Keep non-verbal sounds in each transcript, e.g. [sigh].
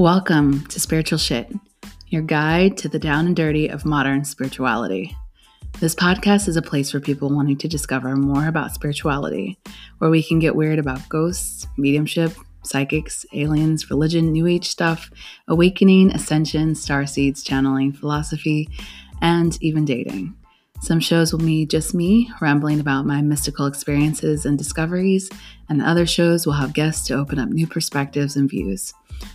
Welcome to Spiritual Shit, your guide to the down and dirty of modern spirituality. This podcast is a place for people wanting to discover more about spirituality, where we can get weird about ghosts, mediumship, psychics, aliens, religion, new age stuff, awakening, ascension, star seeds, channeling, philosophy, and even dating. Some shows will be just me rambling about my mystical experiences and discoveries, and other shows will have guests to open up new perspectives and views.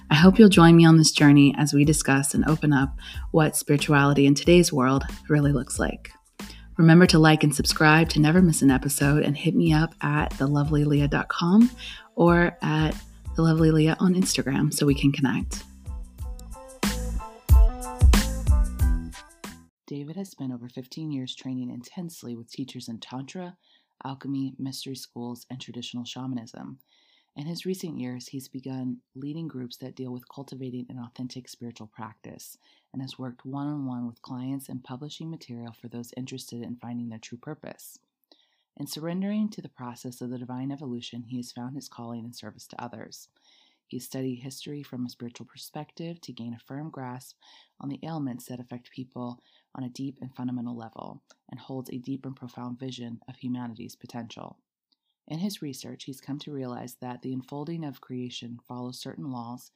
I hope you'll join me on this journey as we discuss and open up what spirituality in today's world really looks like. Remember to like and subscribe to never miss an episode and hit me up at thelovelyleah.com or at thelovelyleah on Instagram so we can connect. David has spent over 15 years training intensely with teachers in Tantra, alchemy, mystery schools, and traditional shamanism. In his recent years, he's begun leading groups that deal with cultivating an authentic spiritual practice and has worked one on one with clients and publishing material for those interested in finding their true purpose. In surrendering to the process of the divine evolution, he has found his calling in service to others. He studied history from a spiritual perspective to gain a firm grasp on the ailments that affect people on a deep and fundamental level, and holds a deep and profound vision of humanity's potential. In his research, he's come to realize that the unfolding of creation follows certain laws,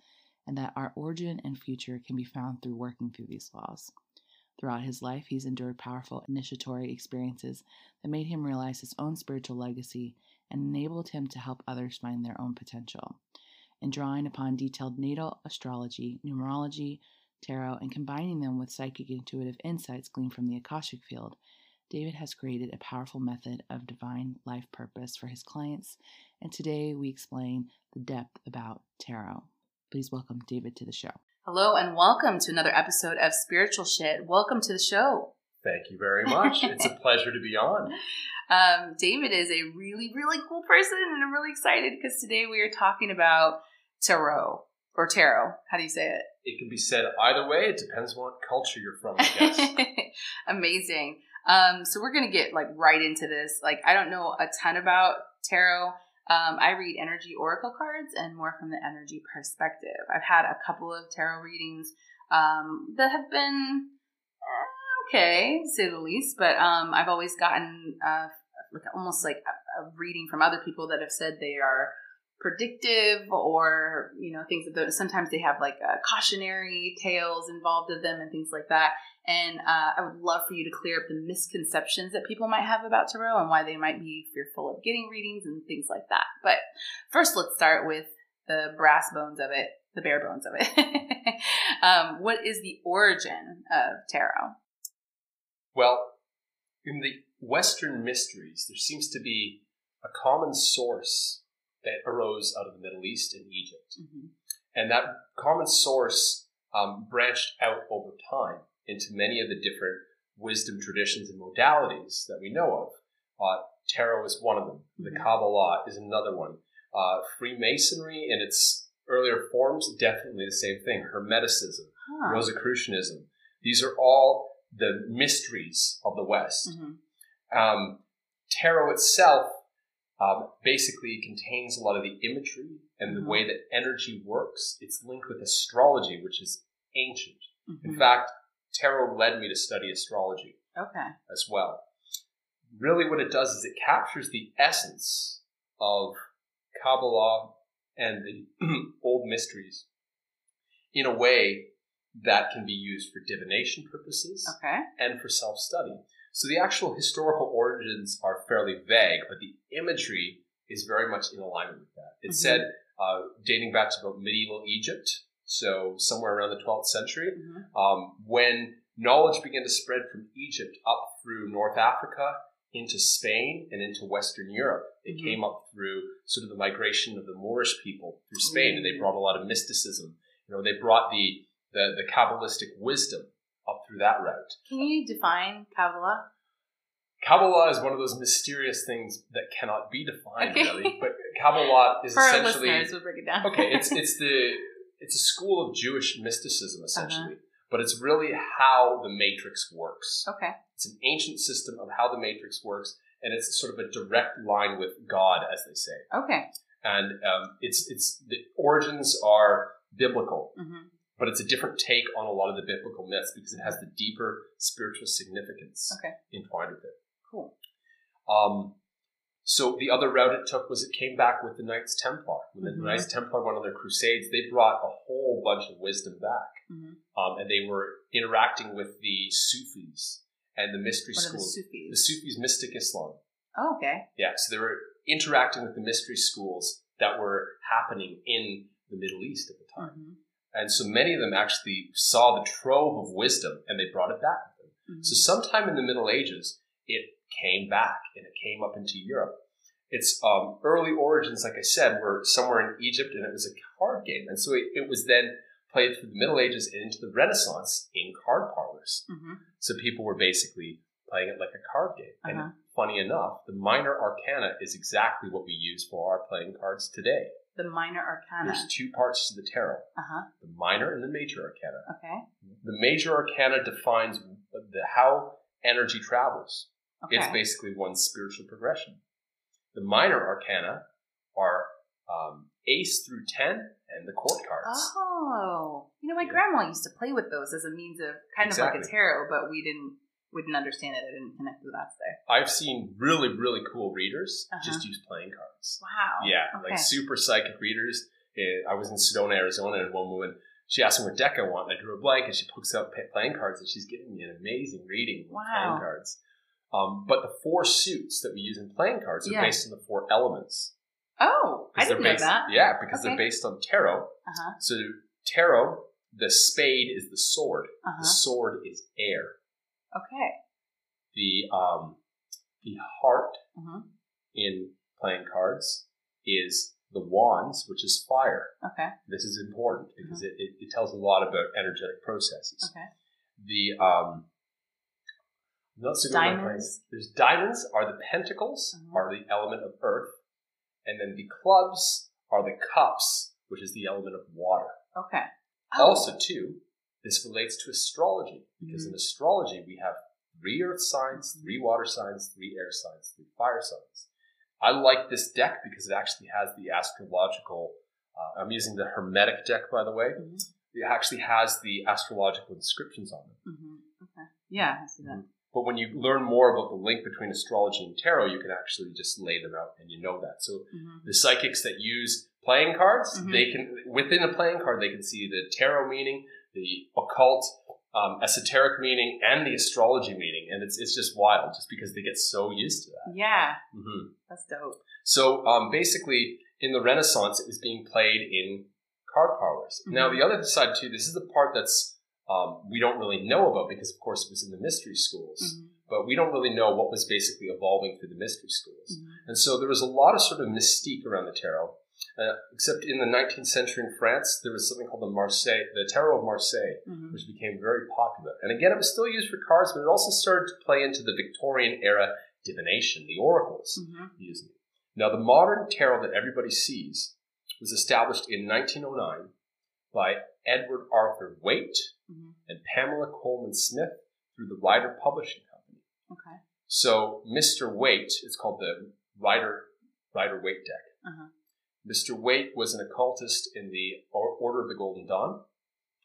and that our origin and future can be found through working through these laws. Throughout his life, he's endured powerful initiatory experiences that made him realize his own spiritual legacy and enabled him to help others find their own potential. In drawing upon detailed natal astrology, numerology, tarot, and combining them with psychic intuitive insights gleaned from the Akashic field, David has created a powerful method of divine life purpose for his clients, and today we explain the depth about tarot. Please welcome David to the show. Hello, and welcome to another episode of Spiritual Shit. Welcome to the show. Thank you very much. it's a [laughs] pleasure to be on. Um, David is a really, really cool person, and I'm really excited because today we are talking about tarot or tarot. How do you say it? It can be said either way. It depends what culture you're from, I [laughs] guess. Amazing. Um, so we're gonna get like right into this. Like I don't know a ton about tarot. Um, I read energy oracle cards and more from the energy perspective. I've had a couple of tarot readings um, that have been eh, okay, to say the least. But um, I've always gotten uh, like almost like a, a reading from other people that have said they are predictive or you know things that sometimes they have like uh, cautionary tales involved in them and things like that. And uh, i would love for you to clear up the misconceptions that people might have about tarot and why they might be fearful of getting readings and things like that. But first let's start with the brass bones of it the bare bones of it. [laughs] Um, what is the origin of tarot? Well in the western mysteries there seems to be a common source that arose out of the Middle East and Egypt. Mm-hmm. And that common source um, branched out over time into many of the different wisdom traditions and modalities that we know of. Uh, tarot is one of them. The mm-hmm. Kabbalah is another one. Uh, Freemasonry in its earlier forms, definitely the same thing. Hermeticism, huh. Rosicrucianism. These are all the mysteries of the West. Mm-hmm. Um, tarot itself um, basically contains a lot of the imagery and the mm-hmm. way that energy works. It's linked with astrology, which is ancient. Mm-hmm. In fact, tarot led me to study astrology. Okay. As well. Really, what it does is it captures the essence of Kabbalah and the [clears throat] old mysteries in a way that can be used for divination purposes okay. and for self study. So the actual historical origins are fairly vague, but the imagery is very much in alignment with that. It's mm-hmm. said uh, dating back to about medieval Egypt, so somewhere around the 12th century, mm-hmm. um, when knowledge began to spread from Egypt up through North Africa into Spain and into Western Europe. It mm-hmm. came up through sort of the migration of the Moorish people through Spain, and they mm. brought a lot of mysticism. You know, they brought the the, the Kabbalistic wisdom up through that route. Can you define Kabbalah? Kabbalah is one of those mysterious things that cannot be defined okay. really. But Kabbalah [laughs] is For essentially our listeners, we'll break it down. okay, it's [laughs] it's the it's a school of Jewish mysticism essentially. Uh-huh. But it's really how the matrix works. Okay. It's an ancient system of how the matrix works, and it's sort of a direct line with God, as they say. Okay. And um, it's it's the origins are biblical, Mm-hmm. But it's a different take on a lot of the biblical myths because it has the deeper spiritual significance Okay. entwined with it. Cool. Um, so the other route it took was it came back with the Knights Templar. When the Mhm. Knights Templar went on their crusades, they brought a whole bunch of wisdom back, Mm-hmm. um, and they were interacting with the Sufis and the mystery What are the schools. Sufis? The Sufis, mystic Islam. oh, okay. Yeah, so they were interacting with the mystery schools that were happening in the Middle East at the time. Mm-hmm. And so many of them actually saw the trove of wisdom and they brought it back with them. Mm-hmm. So sometime in the Middle Ages, it came back and it came up into Europe. Its um, early origins, like I said, were somewhere in Egypt and it was a card game. And so it, it was then played through the Middle Ages and into the Renaissance in card parlors. Mm-hmm. So people were basically playing it like a card game. Uh-huh. And funny enough, the minor arcana is exactly what we use for our playing cards today. The minor arcana. There's two parts to the tarot Uh huh. the minor and the major arcana. Okay. The major arcana defines the, how energy travels. Okay. It's basically one spiritual progression. The minor arcana are um, ace through 10 and the court cards. Oh, you know, my Yeah. grandma used to play with those as a means of kind of like a tarot, but we didn't we didn't understand it. I didn't connect the dots there. I've seen really, really cool readers Uh-huh. just use playing cards. Wow. Yeah, Okay. like super psychic readers. I was in Sedona, Arizona, and one woman, she asked me what deck I want, and I drew a blank, and she pokes out playing cards, and she's giving me an amazing reading with Wow. playing cards. Um, but the four suits that we use in playing cards are Yeah. based on the four elements. Oh, I didn't know that. Yeah, because Okay. they're based on tarot. Uh huh. So tarot, the spade is the sword. Uh The sword is air. Okay. The um, the heart Uh-huh. in playing cards is the wands, which is fire. Okay. This is important because Uh-huh. it, it, it tells a lot about energetic processes. Okay. The um, not at Diamonds. There's diamonds are the pentacles, Mhm. are the element of earth, and then the clubs are the cups, which is the element of water. Okay. Oh. Also, too, this relates to astrology because Mm-hmm. in astrology we have three earth signs, three water signs, three air signs, three fire signs. I like this deck because it actually has the astrological. Uh, I'm using the Hermetic deck, by the way. Mhm. It actually has the astrological inscriptions on it. hmm Okay. Yeah, I see that. But when you learn more about the link between astrology and tarot, you can actually just lay them out and you know that. So hmm the psychics that use playing cards, Mhm. they can within a playing card they can see the tarot meaning, the occult, um, esoteric meaning, and the astrology meaning, and it's it's just wild, just because they get so used to that. Yeah, hmm that's dope. So um, basically, in the Renaissance, it was being played in card parlors. Now Mhm. the other side too, this is the part that's um, we don't really know about because, of course, it was in the mystery schools. hmm But we don't really know what was basically evolving through the mystery schools. hmm And so there was a lot of sort of mystique around the tarot. Uh, except in the 19th century in France, there was something called the Marseille, the Tarot of Marseille, hmm which became very popular. And again, it was still used for cards, but it also started to play into the Victorian era divination, the oracles hmm using it. Now, the modern tarot that everybody sees was established in 1909 by Edward Arthur Waite hmm and Pamela Colman Smith through the Rider Publishing Company. Okay. So Mr. Waite, it's called the Rider Rider Waite deck. Uh-huh. Mr. Waite was an occultist in the Order of the Golden Dawn.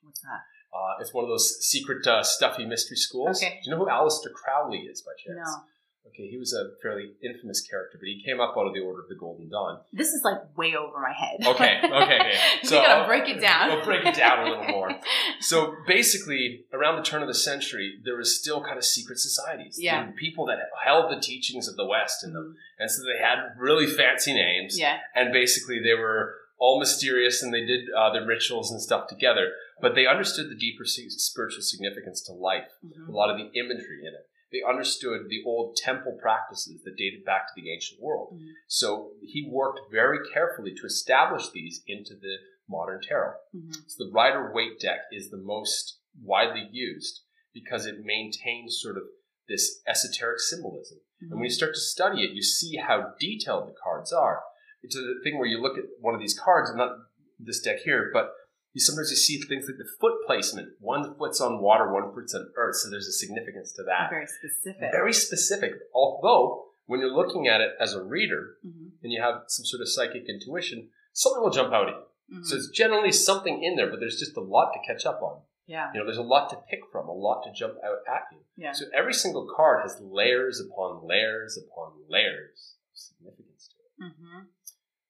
What's that? Uh, it's one of those secret, uh, stuffy mystery schools. Okay. Do you know who Aleister Crowley is by chance? No. Okay, he was a fairly infamous character, but he came up out of the Order of the Golden Dawn. This is like way over my head. Okay, okay, okay. [laughs] so we gotta I'll- break it down. We'll break it down a little more. [laughs] So basically, around the turn of the century, there was still kind of secret societies. Yeah. People that held the teachings of the West in them. And so they had really fancy names. Yeah. And basically, they were all mysterious and they did uh, their rituals and stuff together. But they understood the deeper spiritual significance to life, Mhm. a lot of the imagery in it. They understood the old temple practices that dated back to the ancient world. Mhm. So he worked very carefully to establish these into the modern tarot. Mhm. So the Rider Waite deck is the most widely used because it maintains sort of this esoteric symbolism. And when you start to study it, you see how detailed the cards are. It's a thing where you look at one of these cards, and not this deck here, but you sometimes you see things like the foot placement. One foot's on water, one foot's on earth, so there's a significance to that. Very specific. Very specific. Although, when you're looking at it as a reader Mhm. and you have some sort of psychic intuition, something will jump out at you. Mhm. So it's generally something in there, but there's just a lot to catch up on. yeah, You know, there's a lot to pick from, a lot to jump out at you. yeah. So every single card has layers upon layers upon layers of significance to it. hmm Do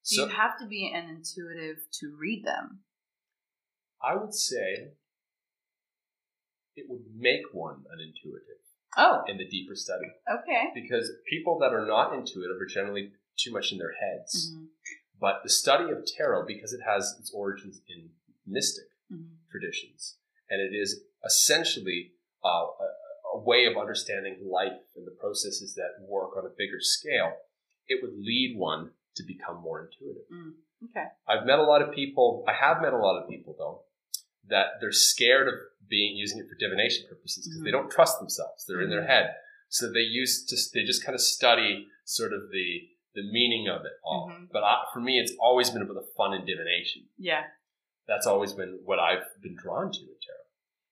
So you have to be an intuitive to read them? I would say it would make one an intuitive Oh, in the deeper study okay. because people that are not intuitive are generally too much in their heads. hmm But the study of tarot, because it has its origins in mystic hmm traditions, and it is essentially uh, a, a way of understanding life and the processes that work on a bigger scale, it would lead one to become more intuitive. Okay. I've met a lot of people. I have met a lot of people though that they're scared of being using it for divination purposes because they Mhm. don't trust themselves. They're in their Mhm. head, so they use just they just kind of study sort of the the meaning of it all. Mhm. But I, for me, it's always been about the fun in divination. Yeah. That's always been what I've been drawn to in tarot.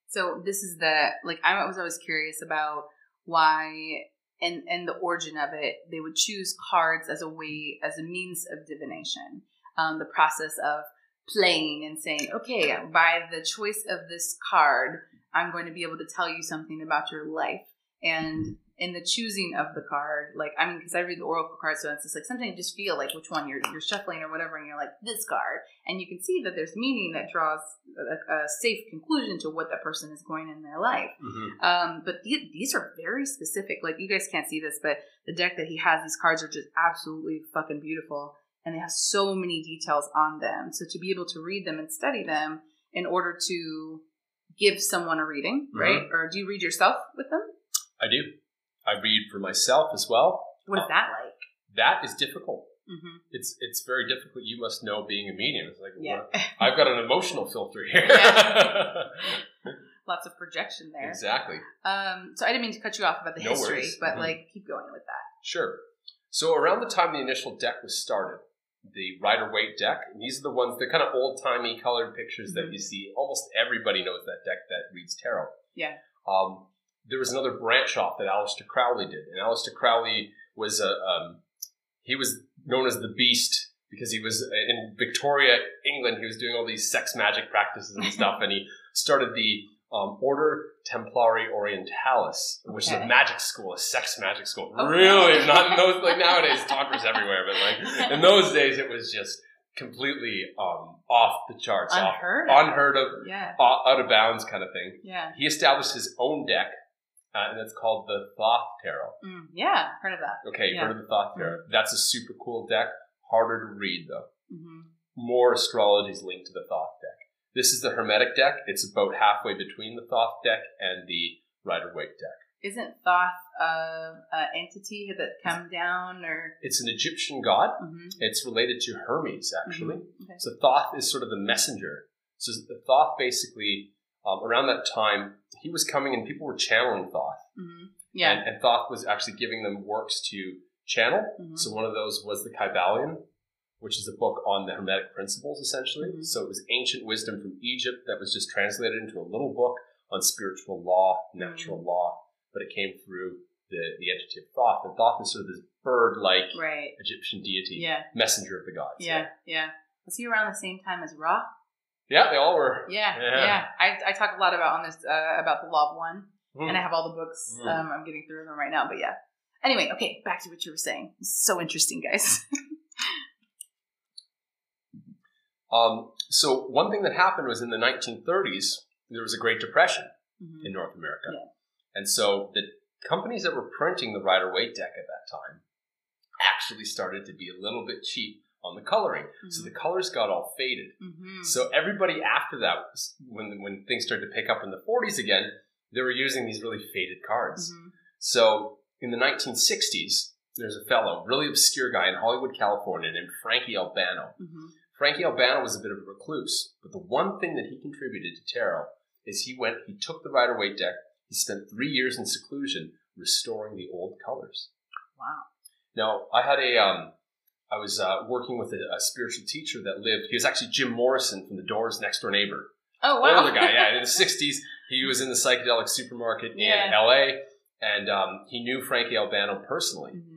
So this is the like I was always curious about why and and the origin of it. They would choose cards as a way as a means of divination. Um, the process of playing and saying, okay, by the choice of this card, I'm going to be able to tell you something about your life. And in the choosing of the card, like I mean, because I read the oracle cards, so it's just like sometimes you just feel like which one you're you're shuffling or whatever, and you're like this card, and you can see that there's meaning that draws a, a safe conclusion to what that person is going in their life. Um, but the, these are very specific. Like you guys can't see this, but the deck that he has, these cards are just absolutely fucking beautiful, and they have so many details on them. So to be able to read them and study them in order to give someone a reading, right? Or do you read yourself with them? I do. I read for myself as well. What is that like? That is difficult. Mm-hmm. It's it's very difficult. You must know being a medium. It's like Yeah, well, I've got an emotional filter here. [laughs] [laughs] lots of projection there. exactly. Um, so I didn't mean to cut you off about the No history, worries. but Mhm. like keep going with that. Sure. So around the time the initial deck was started, the Rider Waite deck, and these are the ones, they're kind of old timey colored pictures that Mhm. you see. Almost everybody knows that deck that reads tarot. Yeah. Um, there was another branch off that Aleister Crowley did, and Aleister Crowley was a um, he was known as the Beast because he was in Victoria, England. He was doing all these sex magic practices and stuff, [laughs] and he started the um, Order Templari Orientalis, which is a magic school, a sex magic school. Okay. Really, not [laughs] in those like nowadays, talkers everywhere, but like in those days, it was just completely um, off the charts, off, Unheard of. unheard of, Yeah, o- out of bounds kind of thing. yeah, He established his own deck, uh, and it's called the Thoth Tarot. mm, yeah. Heard of that. Okay, Yeah. heard of the Thoth Tarot. That's a super cool deck. Harder to read though. hmm More astrology is linked to the Thoth deck. This is the Hermetic deck. It's about halfway between the Thoth deck and the Rider Waite deck. Isn't Thoth a, a entity that come down or? It's an Egyptian god. Mhm, It's related to Hermes, actually. mhm, okay. So Thoth is sort of the messenger. So the Thoth basically, um, around that time, he was coming and people were channeling Thoth. Mhm, Yeah. And, and Thoth was actually giving them works to channel. mhm, So one of those was the Kybalion, which is a book on the Hermetic principles, essentially. Mhm. So it was ancient wisdom from Egypt that was just translated into a little book on spiritual law, natural Mhm. law, but it came through the, the entity of Thoth. And Thoth is sort of this bird-like Right. Egyptian deity, Yeah. messenger of the gods. Yeah. Yeah. Was he around the same time as Ra? Yeah, they all were. Yeah. Yeah. Yeah. I, I talk a lot about on this uh, about the Law of One, Hmm. and I have all the books. Mm. Um, I'm getting through them right now, but yeah. Anyway, okay, back to what you were saying. So interesting, guys. [laughs] Um, so one thing that happened was in the 1930s, there was a Great Depression Mhm. in North America. Yeah. And so the companies that were printing the Rider Waite deck at that time actually started to be a little bit cheap on the coloring. So Mhm. the colors got all faded. Mhm. So everybody after that, was- when when things started to pick up in the 40s again, they were using these really faded cards. Mhm. So in the 1960s, there's a fellow, really obscure guy in Hollywood, California, named Frankie Albano. Mhm. Frankie Albano was a bit of a recluse, but the one thing that he contributed to tarot is he went, he took the Rider Waite deck, he spent three years in seclusion restoring the old colors. Wow. Now, I had a, um, I was uh, working with a, a spiritual teacher that lived, he was actually Jim Morrison from the Doors' next door neighbor. Oh wow. Older guy, yeah, in the [laughs] 60s. He was in the psychedelic supermarket Yeah. in LA, and um, he knew Frankie Albano personally. Mhm.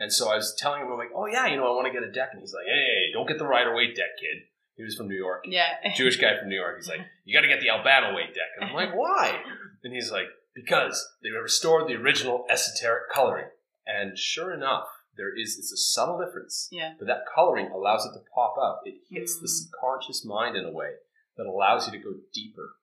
And so I was telling him, I'm like, oh yeah, you know, I want to get a deck. And he's like, hey, don't get the Rider Waite deck, kid. He was from New York. Yeah. [laughs] Jewish guy from New York. He's like, [laughs] you got to get the Albano Waite deck. And I'm like, why? And he's like, because they restored the original esoteric coloring. And sure enough, there is it's a subtle difference. Yeah. But that coloring allows it to pop up. It hits the Mm. subconscious mind in a way that allows you to go deeper.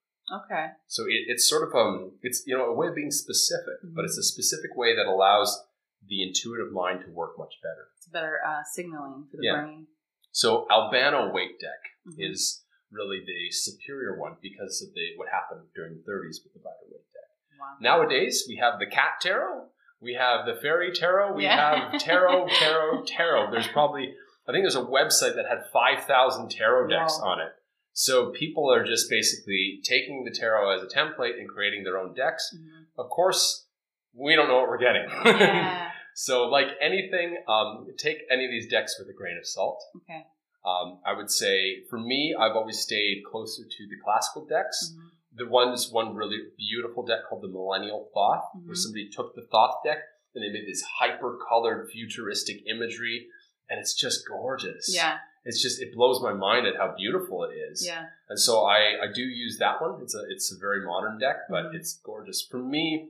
Okay. So it, it's sort of um, it's you know a way of being specific, but Mhm. it's a specific way that allows the intuitive mind to work much better. It's better uh, signaling for the Yeah. brain. So Albano Waite deck Mhm. is really the superior one because of the what happened during the 30s with the Rider Waite deck. Wow. Nowadays we have the cat tarot, we have the fairy tarot, we Yeah. have [laughs] tarot, tarot, tarot. There's probably I think there's a website that had 5,000 tarot decks Wow. on it. So people are just basically taking the tarot as a template and creating their own decks. Mhm. Of course, we don't know what we're getting. Yeah. [laughs] so, like anything, um, take any of these decks with a grain of salt. okay. Um, I would say for me, I've always stayed closer to the classical decks. Mhm. The one is one really beautiful deck called the Millennial Thoth, where Mhm. somebody took the Thoth deck and they made this hyper colored futuristic imagery, and it's just gorgeous. Yeah. It's just it blows my mind at how beautiful it is. Yeah. And so I, I do use that one. It's a it's a very modern deck, but Mhm. it's gorgeous. For me,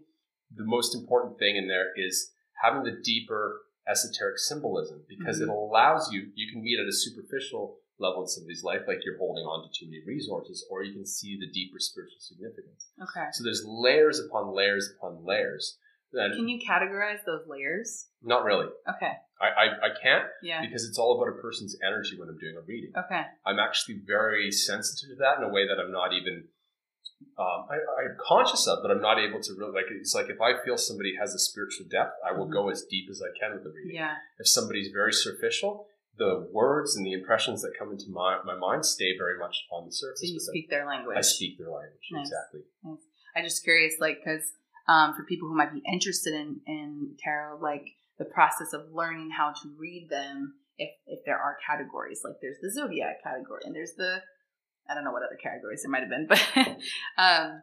the most important thing in there is having the deeper esoteric symbolism because Mhm. it allows you you can meet at a superficial level in somebody's life, like you're holding on to too many resources, or you can see the deeper spiritual significance. Okay. So there's layers upon layers upon layers. And Can you categorize those layers? not really. Okay. I, I, I can't Yeah. because it's all about a person's energy when I'm doing a reading. Okay. I'm actually very sensitive to that in a way that I'm not even um, I, I'm conscious of, but I'm not able to really like. It's like if I feel somebody has a spiritual depth, I will Mhm. go as deep as I can with the reading. Yeah. If somebody's very superficial, the words and the impressions that come into my, my mind stay very much on the surface. So you with them. speak their language. I speak their language Nice. exactly. I'm just curious, like, because um, for people who might be interested in, in tarot, like the process of learning how to read them, if if there are categories, like there's the zodiac category and there's the I don't know what other categories there might have been, [laughs] but um,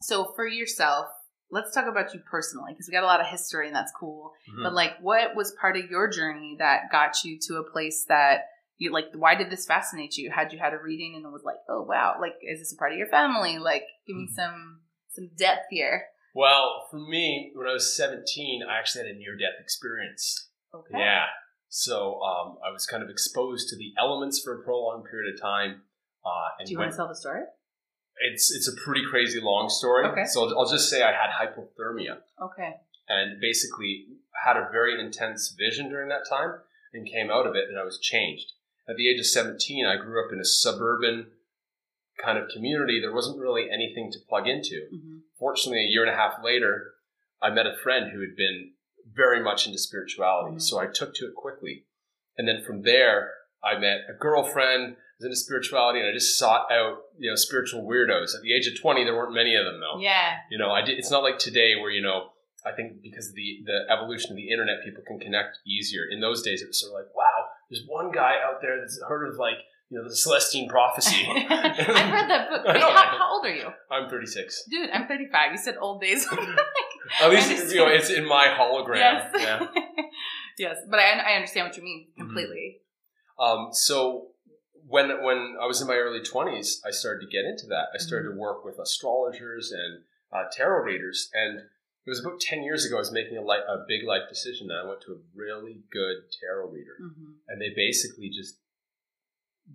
so for yourself, let's talk about you personally because we got a lot of history and that's cool. Mhm. But like, what was part of your journey that got you to a place that you like? Why did this fascinate you? Had you had a reading and it was like, oh wow, like is this a part of your family? Like, give me Mhm. some some depth here. Well, for me, when I was 17, I actually had a near death experience. Okay. Yeah. So um, I was kind of exposed to the elements for a prolonged period of time. Uh, and Do you want to tell the story? It's it's a pretty crazy long story. Okay. So I'll, I'll just say I had hypothermia Okay. and basically had a very intense vision during that time and came out of it and I was changed. At the age of 17, I grew up in a suburban kind of community. There wasn't really anything to plug into. hmm Fortunately, a year and a half later, I met a friend who had been very much into spirituality. Mhm. So I took to it quickly. And then from there, I met a girlfriend was into spirituality and I just sought out, you know, spiritual weirdos. At the age of 20, there weren't many of them though. Yeah. You know, I did, it's not like today where, you know, I think because of the, the evolution of the internet, people can connect easier. In those days, it was sort of like, wow, there's one guy out there that's heard of like, you know, the Celestine prophecy. [laughs] I've read that book. [laughs] Wait, how, how old are you? I'm 36. Dude, I'm 35. You said old days. [laughs] At least, understand. you know, it's in my hologram. yes. Yeah. yes. But I, I understand what you mean Mm-hmm. Um, so when when I was in my early twenties, I started to get into that. I started Mm-hmm. to work with astrologers and uh, tarot readers, and it was about ten years ago. I was making a, a big life decision, and I went to a really good tarot reader, hmm and they basically just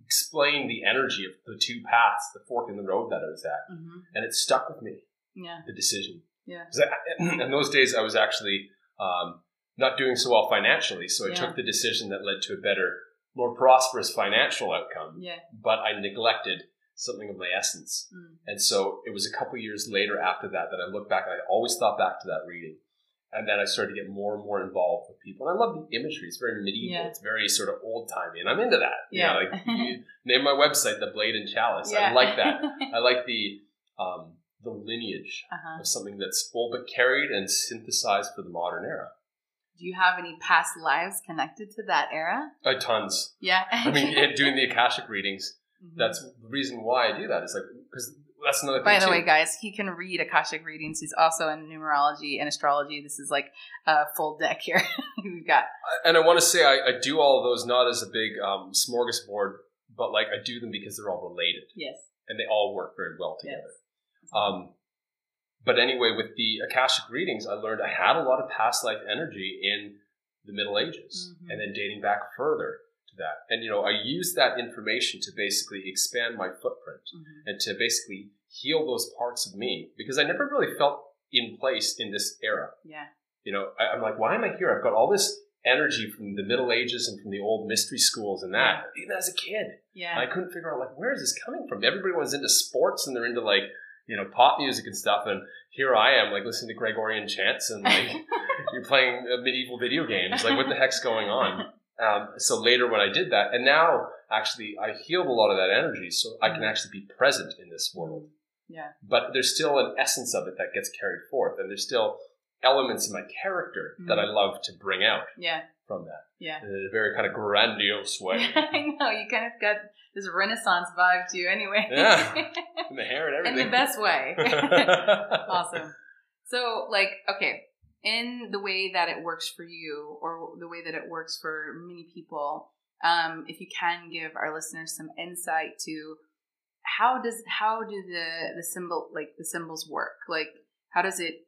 explained the energy of the two paths, the fork in the road that I was at, hmm and it stuck with me. Yeah. The decision. Yeah. I- [clears throat] in those days, I was actually um, not doing so well financially, so I Yeah. took the decision that led to a better, more prosperous financial outcome. Yeah. But I neglected something of my essence, Mm. and so it was a couple years later after that that I look back. I always thought back to that reading, and then I started to get more and more involved with people. And I love the imagery; it's very medieval. Yeah. It's very sort of old timey, and I'm into that. You Yeah. know, like [laughs] you name my website, the Blade and Chalice. Yeah. I like that. [laughs] I like the um, the lineage uh-huh. of something that's old but carried and synthesized for the modern era. Do you have any past lives connected to that era? Uh, tons. Yeah. I mean, [laughs] it- doing the Akashic readings, Mhm. that's the reason why I do that. Is like, because that's another thing. By the too. way, guys, he can read Akashic readings. He's also in numerology and astrology. This is like a full deck here. [laughs] We've got And I want to say I, I do all of those not as a big um, smorgasbord but like I do them because they're all related. Yes. And they all work very well together. Yes. Um, but anyway, with the Akashic readings, I learned I had a lot of past life energy in the Middle Ages Mhm. and then dating back further to that. And, you know, I used that information to basically expand my footprint Mhm. and to basically heal those parts of me because I never really felt in place in this era. Yeah. You know, I, I'm like, why am I here? I've got all this energy from the Middle Ages and from the old mystery schools and that, even as a kid. Yeah. I couldn't figure out like where is this coming from? Everybody was into sports and they're into like you know pop music and stuff, and here I am like listening to Gregorian chants and like [laughs] you're playing uh, medieval video games. Like what the heck's going on? [laughs] Um, so later when I did that, and now actually I healed a lot of that energy, so I can actually be present in this world. Yeah. But there's still an essence of it that gets carried forth, and there's still elements in my character that I love to bring out Yeah. from that Yeah. in a very kind of grandiose [laughs] way. I know you kind of got this Renaissance vibe to you, anyway. Yeah. [laughs] And the hair and everything. in the best way. [laughs] awesome. So, like, okay, in the way that it works for you, or the way that it works for many people, um, if you can give our listeners some insight to how does how do the the symbol like the symbols work? Like, how does it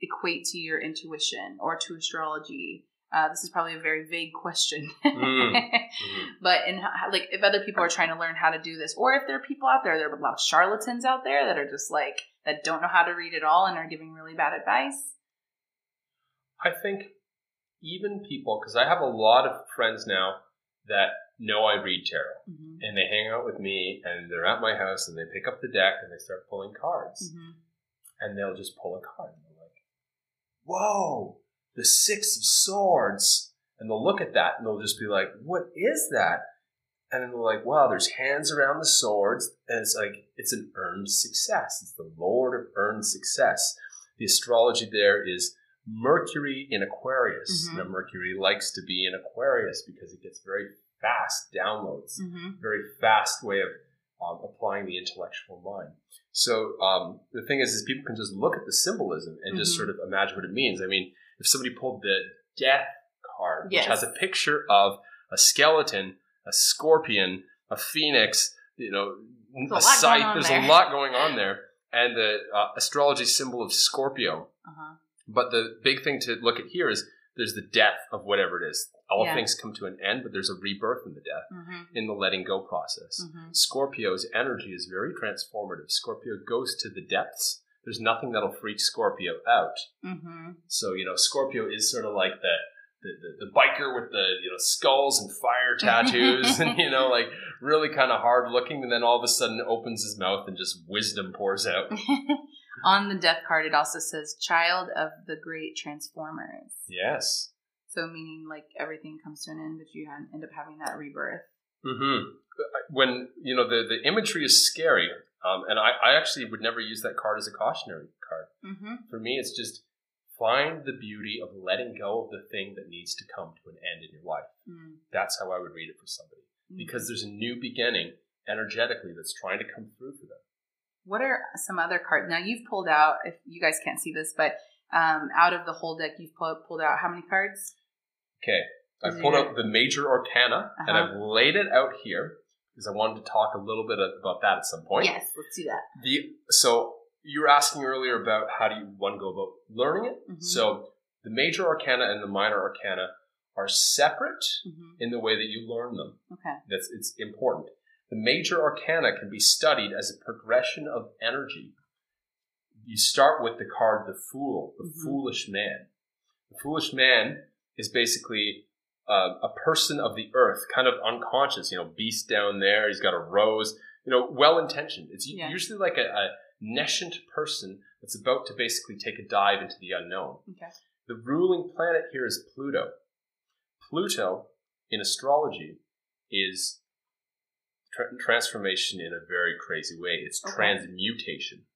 equate to your intuition or to astrology? Uh, this is probably a very vague question, [laughs] Mm. Mhm. but in like if other people are trying to learn how to do this, or if there are people out there, there are a lot of charlatans out there that are just like that don't know how to read at all and are giving really bad advice. I think even people, because I have a lot of friends now that know I read tarot, Mm-hmm. and they hang out with me, and they're at my house, and they pick up the deck and they start pulling cards, Mm-hmm. and they'll just pull a card, and they're like, "Whoa, the Six of Swords," and they'll look at that, and they'll just be like, "What is that?" And then they're like, "Wow, there's hands around the swords," and it's like it's an earned success. It's the Lord of earned success. The astrology there is Mercury in Aquarius. Mhm. Now, Mercury likes to be in Aquarius because it gets very fast downloads, Mm-hmm. very fast way of um, applying the intellectual mind. So um, the thing is, is people can just look at the symbolism and just Mhm. sort of imagine what it means. I mean, if somebody pulled the Death card, Yes. which has a picture of a skeleton, a scorpion, a phoenix, you know, a a, lot scythe. There's there. a lot going on there, and the uh, astrology symbol of Scorpio. Uh-huh. But the big thing to look at here is there's the death of whatever it is. All Yeah. things come to an end, but there's a rebirth in the death, Mm-hmm. in the letting go process. Mm-hmm. Scorpio's energy is very transformative. Scorpio goes to the depths. There's nothing that'll freak Scorpio out. Mm-hmm. So, you know, Scorpio is sort of like the the, the, the biker with the you know skulls and fire [laughs] tattoos and you know like really kind of hard looking and then all of a sudden opens his mouth and just wisdom pours out [laughs] On the death card, it also says "Child of the Great Transformers." yes So meaning like everything comes to an end, but you end up having that rebirth. hmm When you know the the imagery is scary, um, and I, I actually would never use that card as a cautionary card. Mm-hmm. For me, it's just find the beauty of letting go of the thing that needs to come to an end in your life. Mm. That's how I would read it for somebody because there's a new beginning energetically that's trying to come through for them. What are some other cards? Now you've pulled out. If you guys can't see this, but um, out of the whole deck, you've pulled, pulled out how many cards? Okay, I pulled out the major arcana and Uh-huh. I've laid it out here because I wanted to talk a little bit about that at some point. Yes, let's do that. The so you were asking earlier about how do you one go about learning it. Mhm. So the major arcana and the minor arcana are separate hmm in the way that you learn them. Okay. That's it's important. The major arcana can be studied as a progression of energy. You start with the card the fool, the Mhm. foolish man. The foolish man is basically uh, a person of the earth, kind of unconscious. You know, beast down there. He's got a rose. You know, well intentioned. It's Yeah. usually like a, a nescient person that's about to basically take a dive into the unknown. Okay. The ruling planet here is Pluto. Pluto in astrology is tra- transformation in a very crazy way. It's Okay. transmutation.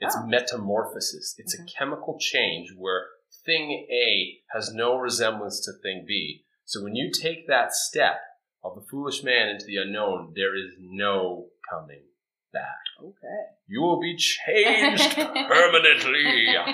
It's Oh. metamorphosis. It's Okay. a chemical change where thing A has no resemblance to thing B. So when you take that step of the foolish man into the unknown, there is no coming back. Okay. You will be changed [laughs] permanently. [laughs]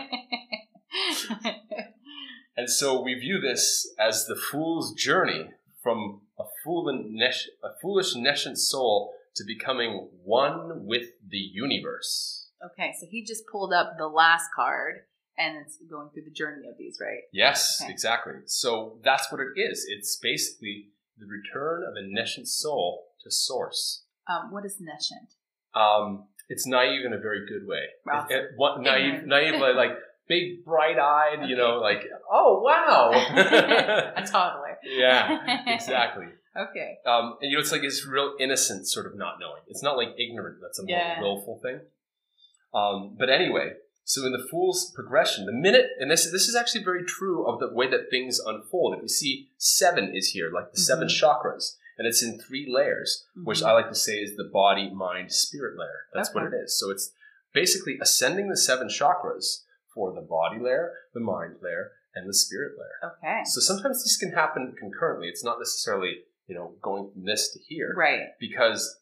And so we view this as the fool's journey from a foolish, a foolish nescient soul to becoming one with the universe. Okay, so he just pulled up the last card and it's going through the journey of these, right? Yes, Okay. exactly. So that's what it is. It's basically the return of a nescient soul to source. Um, what is nescient? Um, it's naive in a very good way. Wow. It- it- what, naive, naive, like, like big, bright-eyed. You know, like, oh wow. [laughs] [laughs] a toddler. yeah, [laughs] exactly. Okay. Um, and you know, it's like it's real innocent, sort of not knowing. It's not like ignorant. That's a more Yeah. willful thing. Um, but anyway, so in the fool's progression, the minute, and this this is actually very true of the way that things unfold. If you see seven is here, like the 7 Mhm. chakras, and it's in three layers, which Mhm. I like to say is the body, mind, spirit layer. That's what it is. So it's basically ascending the seven chakras for the body layer, the mind layer, and the spirit layer. Okay. So sometimes these can happen concurrently. It's not necessarily, you know, going from this to here. Right. Because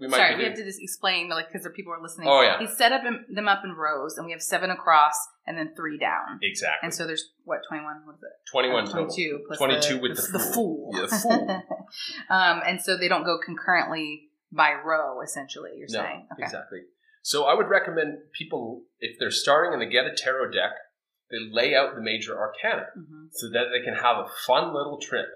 we might Sorry, we have to just explain, like, because the people are listening. Oh, yeah. He set up in, them up in rows, and we have seven across, and then three down. Exactly. And so there's what twenty one? What is it? Twenty one. Twenty two. Twenty two with the, the the fool. fool. Yeah, the [laughs] fool. um, and so they don't go concurrently by row. Essentially, you're no, saying. Okay. exactly. So I would recommend people, if they're starting and they get a tarot deck, they lay out the major arcana hmm so that they can have a fun little trip.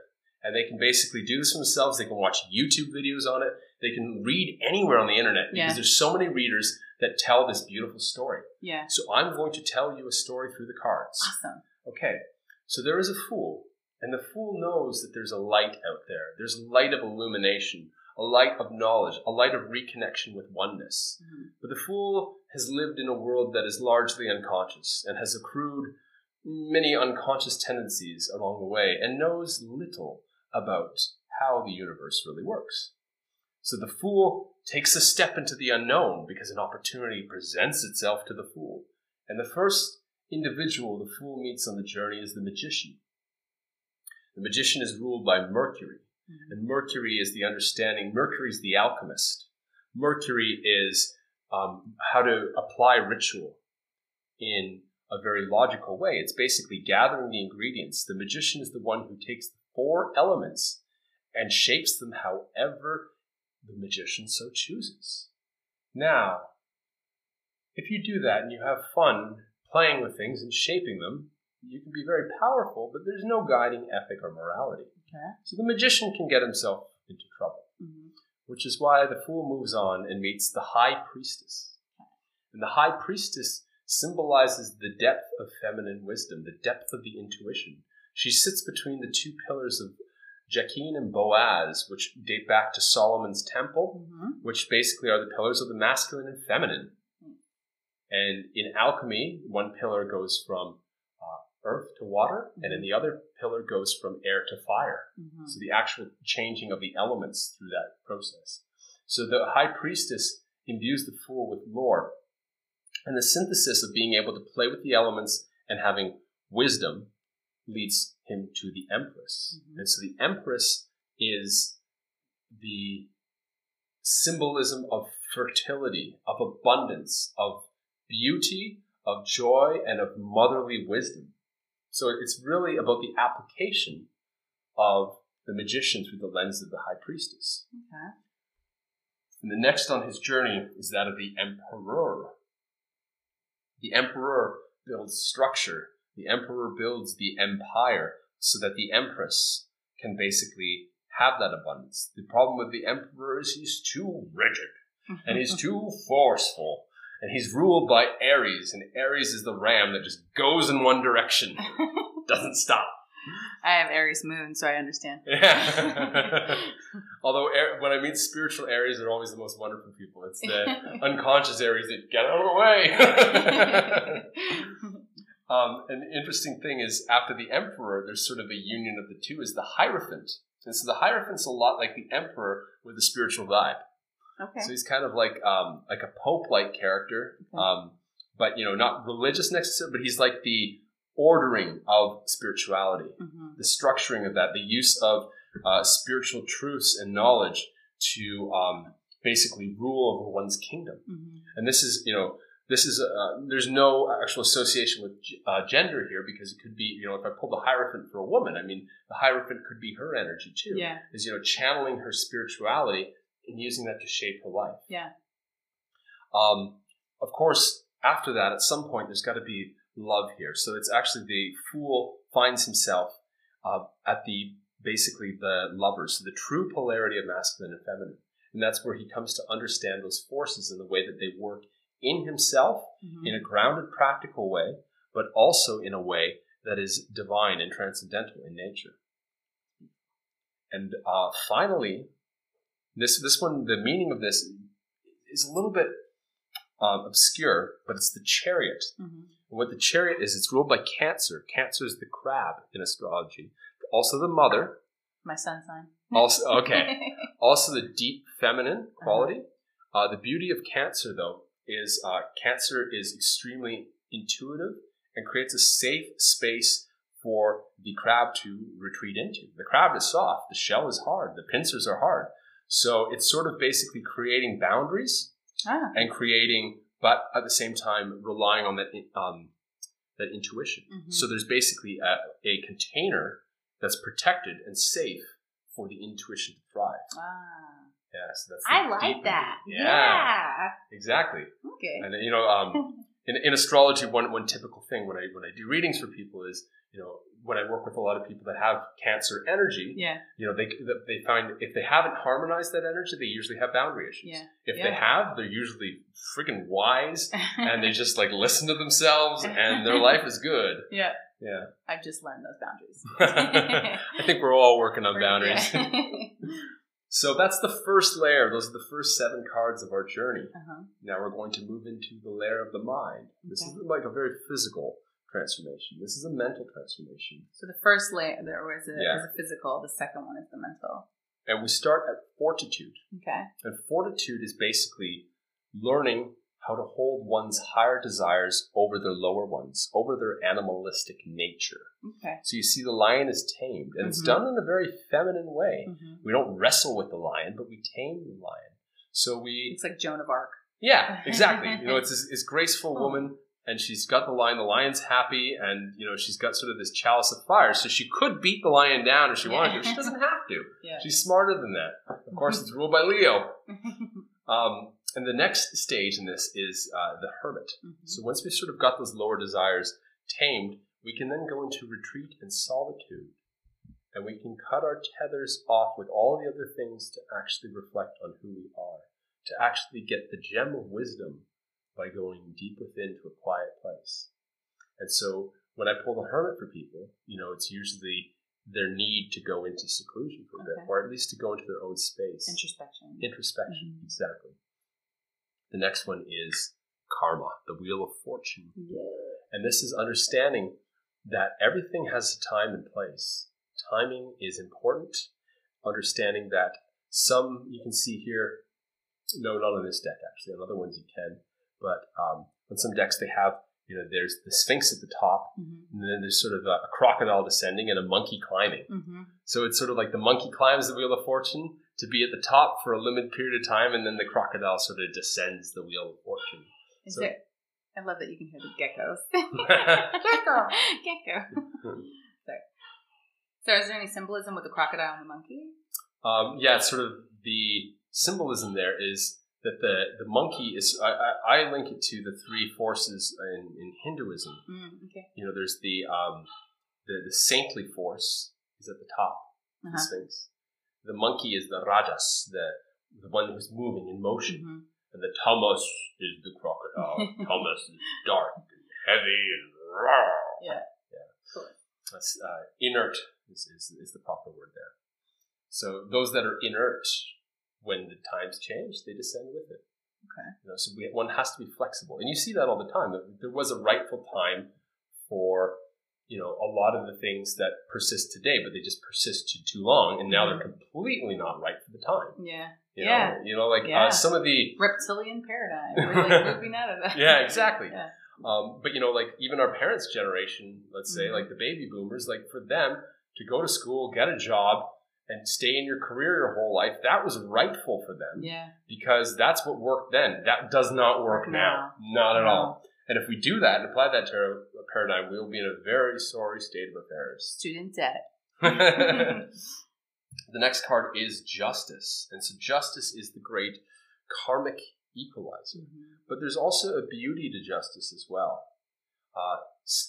And they can basically do this themselves. They can watch YouTube videos on it. They can read anywhere on the internet because Yeah. there's so many readers that tell this beautiful story. Yeah. So I'm going to tell you a story through the cards. Awesome. Okay, so there is a fool, and the fool knows that there's a light out there. There's a light of illumination, a light of knowledge, a light of reconnection with oneness. Mhm. But the fool has lived in a world that is largely unconscious and has accrued many unconscious tendencies along the way and knows little about how the universe really works. So the fool takes a step into the unknown because an opportunity presents itself to the fool. And the first individual the fool meets on the journey is the magician. The magician is ruled by Mercury, Mhm. and Mercury is the understanding. Mercury is the alchemist. Mercury is um, how to apply ritual in a very logical way. It's basically gathering the ingredients. The magician is the one who takes the four elements and shapes them however the magician so chooses. Now, if you do that and you have fun playing with things and shaping them, you can be very powerful, but there's no guiding ethic or morality. Okay. So the magician can get himself into trouble, Mhm. which is why the fool moves on and meets the high priestess. And the high priestess symbolizes the depth of feminine wisdom, the depth of the intuition. She sits between the two pillars of Jachin and Boaz, which date back to Solomon's temple, Mhm. which basically are the pillars of the masculine and feminine. And in alchemy, one pillar goes from uh, earth to water, and then the other pillar goes from air to fire. Mhm. So the actual changing of the elements through that process. So the high priestess imbues the fool with lore. And the synthesis of being able to play with the elements and having wisdom leads him to the empress. Mhm. And so the empress is the symbolism of fertility, of abundance, of beauty, of joy, and of motherly wisdom. So it's really about the application of the magician through the lens of the high priestess. Okay. And the next on his journey is that of the emperor. The emperor builds structure. The emperor builds the empire so that the empress can basically have that abundance. The problem with the emperor is he's too rigid and he's [laughs] too forceful. And he's ruled by Aries, and Aries is the ram that just goes in one direction, [laughs] doesn't stop. I have Aries moon, so I understand. Yeah. [laughs] Although when I meet spiritual Aries, they're always the most wonderful people. It's the unconscious Aries that get out of the way. Um, and the interesting thing is, after the Emperor, there's sort of a union of the two. Is the Hierophant, and so the Hierophant's a lot like the Emperor with a spiritual vibe. okay. So he's kind of like um, like a pope-like character, Okay. um, but you know, not religious necessarily. But he's like the ordering of spirituality Mhm. the structuring of that, the use of uh, spiritual truths and knowledge to um, basically rule over one's kingdom. Mhm. And this is, you know, this is uh, there's no actual association with uh, gender here because it could be you know if I pull the Hierophant for a woman, I mean the Hierophant could be her energy too. Yeah. Is you know channeling her spirituality and using that to shape her life. Yeah. Um, of course, after that, at some point, there's got to be love here. So it's actually the fool finds himself uh, at the basically the lovers, so the true polarity of masculine and feminine. And that's where he comes to understand those forces and the way that they work in himself Mhm. in a grounded, practical way, but also in a way that is divine and transcendental in nature. And uh, finally, this this one, the meaning of this is a little bit um, obscure, but it's the chariot. Mhm. What the chariot is, it's ruled by Cancer. Cancer is the crab in astrology. Also the mother. My sun sign. Also okay. [laughs] also the deep feminine quality. Uh, the beauty of Cancer, though, is uh, Cancer is extremely intuitive and creates a safe space for the crab to retreat into. The crab is soft, the shell is hard, the pincers are hard. So it's sort of basically creating boundaries ah. and creating, but at the same time relying on that um, that intuition. Mhm. So there's basically a, a container that's protected and safe for the intuition to thrive. Ah. Yeah, so that's I like deep- that. Yeah, Yeah. exactly. Okay. And you know, um, [laughs] in, in astrology, one one typical thing when I when I do readings for people is, you know, when I work with a lot of people that have Cancer energy, yeah. you know, they they find if they haven't harmonized that energy, they usually have boundary issues. Yeah. If Yeah. they have, they're usually freaking wise [laughs] and they just like listen to themselves and their [laughs] life is good. yeah. Yeah. I've just learned those boundaries. I think we're all working on boundaries. So that's the first layer. Those are the first seven cards of our journey. uh-huh. Now we're going to move into the layer of the mind. This Okay. is like a very physical transformation. This is a mental transformation. So the first layer there was a, Yeah. was a physical. The second one is the mental. And we start at fortitude. Okay. And fortitude is basically learning how to hold one's higher desires over their lower ones, over their animalistic nature. Okay. So you see, the lion is tamed, and it's Mhm. done in a very feminine way. hmm We don't wrestle with the lion, but we tame the lion. So we, It's like Joan of Arc. yeah, [laughs] exactly. you know, it's this, this graceful Oh. woman, and she's got the lion. The lion's happy, and you know, she's got sort of this chalice of fire. So she could beat the lion down if she wanted to. She [laughs] doesn't have to. Yeah. She's smarter than that. Of course, [laughs] it's ruled by Leo. Um, and the next stage in this is uh, the hermit. Mhm. So once we've sort of got those lower desires tamed, we can then go into retreat and solitude. And we can cut our tethers off with all the other things to actually reflect on who we are, to actually get the gem of wisdom by going deep within to a quiet place. And so when I pull the hermit for people, you know, it's usually their need to go into seclusion for a bit, or at least to go into their own space. Introspection. Introspection, Mhm. exactly. The next one is karma, the wheel of fortune. yeah. And this is understanding that everything has a time and place. Timing is important. Understanding that some you can see here, no, not on this deck actually. On other ones you can, but um, on some decks they have, you know, there's the Sphinx at the top, hmm and then there's sort of a, a crocodile descending and a monkey climbing. hmm So it's sort of like the monkey climbs the wheel of fortune to be at the top for a limited period of time, and then the crocodile sort of descends the wheel of fortune. Is So- there? I love that you can hear the geckos. [laughs] Gecko. [laughs] Gecko. Sorry. So, is there any symbolism with the crocodile and the monkey? Um, yeah, sort of the symbolism there is that the, the monkey is, I, I, I link it to the three forces in, in Hinduism. Mm, okay. You know, there's the, um, the, the saintly force is at the top of the Uh-huh. Sphinx. The monkey is the rajas, the, the one who's moving in motion. Mhm. And the Tamas is the crocodile. [laughs] Tamas is dark and heavy and raw. Yeah. Yeah. Cool. That's uh, inert is, is, is the proper word there. So those that are inert, when the times change, they descend with it. Okay. You know, so we, one has to be flexible, and you see that all the time. There was a rightful time for you know a lot of the things that persist today, but they just persisted too long, and now they're completely not right for the time. Yeah. You Yeah. know, you know, like Yeah. uh, some of the Reptilian paradigm. We're [laughs] like moving out of that. yeah, exactly. [laughs] Yeah. Um, but you know, like even our parents' generation, let's say, Mhm. like the baby boomers, like for them to go to school, get a job, and stay in your career your whole life, that was rightful for them. Yeah. Because that's what worked then. That does not work now. Not at No. all. And if we do that and apply that to a paradigm, we will be in a very sorry state of affairs. Student debt. [laughs] the next card is justice. And so justice is the great karmic equalizer. Mhm. But there's also a beauty to justice as well. Uh,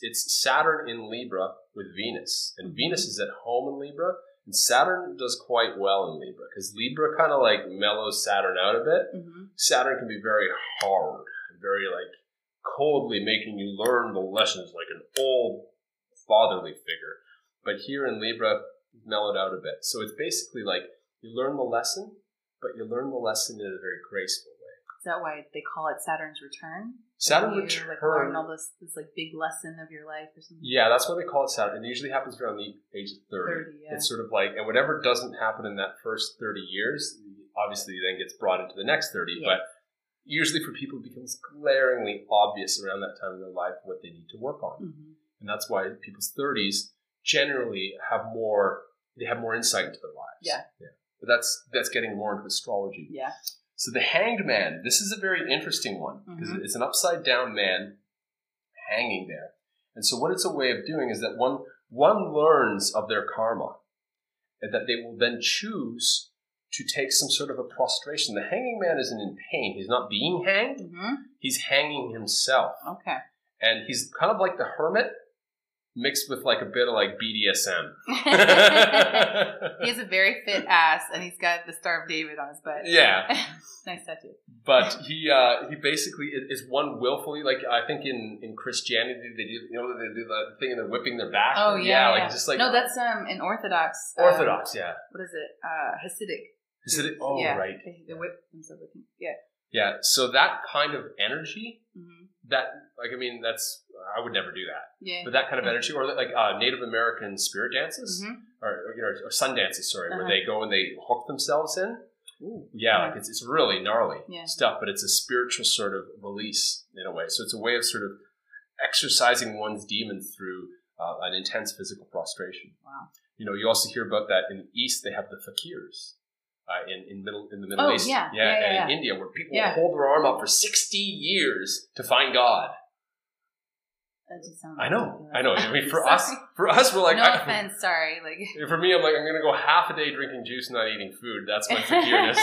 it's Saturn in Libra with Venus. And Mhm. Venus is at home in Libra. And Saturn does quite well in Libra because Libra kind of like mellows Saturn out a bit. Mhm. Saturn can be very hard very like coldly making you learn the lessons like an old fatherly figure. But here in Libra, mellowed out a bit. So it's basically like you learn the lesson, but you learn the lesson in a very graceful way. Is that why they call it Saturn's return? Saturn you, return. Like learn all this this like big lesson of your life or something. yeah, that's why they call it Saturn. It usually happens around the age of 30. 30, yeah. It's sort of like, and whatever doesn't happen in that first 30 years, obviously then gets brought into the next 30. Yeah. But usually for people, it becomes glaringly obvious around that time in their life what they need to work on. Mhm. And that's why people's 30s generally have more, they have more insight into their lives. Yeah. Yeah. But that's, that's getting more into astrology. Yeah. So the hanged man, this is a very interesting one because Mhm. it's an upside down man hanging there. And so what it's a way of doing is that one one learns of their karma and that they will then choose to take some sort of a prostration. The hanging man isn't in pain. He's not being hanged. Mhm. He's hanging himself. Okay. And he's kind of like the hermit mixed with like a bit of like BDSM. [laughs] [laughs] he has a very fit ass, and he's got the Star of David on his butt. yeah. [laughs] nice tattoo. but he uh, he basically is one willfully like I think in, in Christianity they do you know they do the thing and they're whipping their back. Oh yeah, like yeah. just like no, that's um in Orthodox. uh, Orthodox. Yeah, what is it? Uh, Hasidic. Is it? Oh yeah, right. They, they whip themselves. Yeah. Yeah. So that kind of energy, hmm that like I mean that's I would never do that, Yeah. but that kind of energy or like uh, Native American spirit dances Mhm. or you know or sun dances. Sorry, where Uh-huh. they go and they hook themselves in. Ooh. Yeah, like it's, it's really gnarly Yeah. stuff, but it's a spiritual sort of release in a way. So it's a way of sort of exercising one's demons through uh, an intense physical prostration. Wow. You know, you also hear about that in the East. They have the fakirs uh, in in middle in the Middle Oh, East, yeah. Yeah, yeah, and in. India, where people Yeah. hold their arm up for sixty years to find God. I know. I know. I mean, [laughs] for us, for us, we're like, no I- offense, sorry. Like [laughs] for me, I'm like, I'm gonna go half a day drinking juice, and not eating food. That's my [laughs] fakireness.